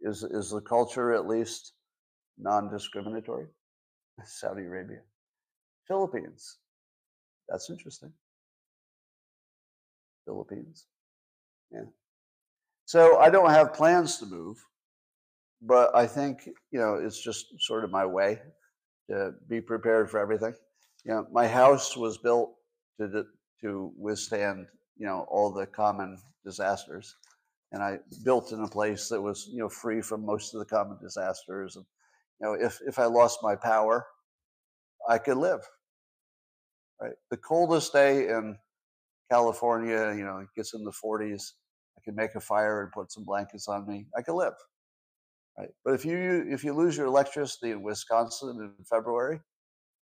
Speaker 1: is is the culture at least non-discriminatory? Saudi Arabia, Philippines. That's interesting. Philippines. Yeah. So I don't have plans to move, but I think you know it's just sort of my way to be prepared for everything you know, my house was built to to withstand you know all the common disasters, and I built in a place that was you know free from most of the common disasters. And you know, if if I lost my power, I could live. Right, the coldest day in California, you know, it gets in the 40s. Can make a fire and put some blankets on me. I could live. Right, but if you if you lose your electricity in Wisconsin in February,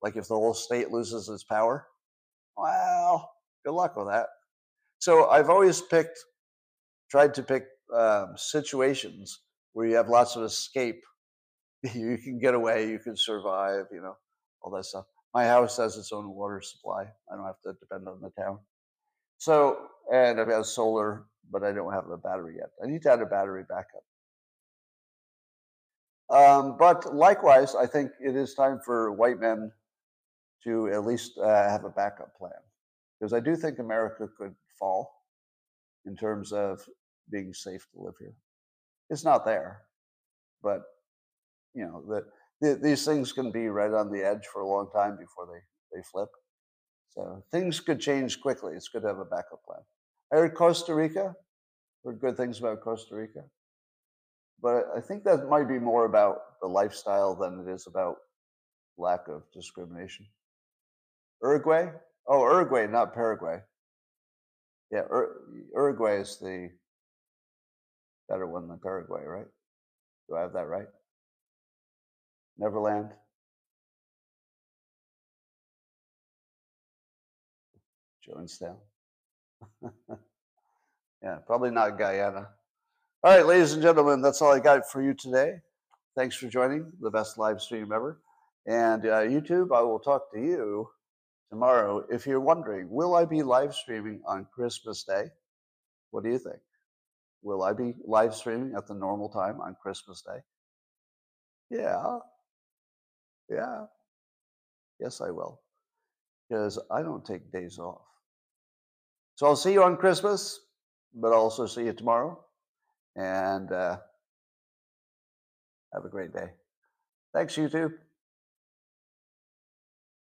Speaker 1: like if the whole state loses its power, well, good luck with that. So I've always picked, tried to pick um, situations where you have lots of escape. you can get away, you can survive, you know, all that stuff. My house has its own water supply. I don't have to depend on the town. So, and I've got solar, but I don't have a battery yet. I need to add a battery backup. Um, but likewise, I think it is time for white men to at least uh, have a backup plan. Because I do think America could fall in terms of being safe to live here. It's not there, but you know that the, these things can be right on the edge for a long time before they they flip. So things could change quickly. It's good to have a backup plan. I heard Costa Rica. Heard good things about Costa Rica, but I think that might be more about the lifestyle than it is about lack of discrimination. Uruguay? Oh, Uruguay, not Paraguay. Yeah, Ur- Uruguay is the better one than Paraguay, right? Do I have that right? Neverland. Jonestown. yeah, probably not Guyana. All right, ladies and gentlemen, that's all I got for you today. Thanks for joining the best live stream ever. And uh, YouTube, I will talk to you tomorrow. If you're wondering, will I be live streaming on Christmas Day? What do you think? Will I be live streaming at the normal time on Christmas Day? Yeah. Yeah. Yes, I will. because I don't take days off. So I'll see you on Christmas, but I'll also see you tomorrow. And uh, have a great day. Thanks, YouTube.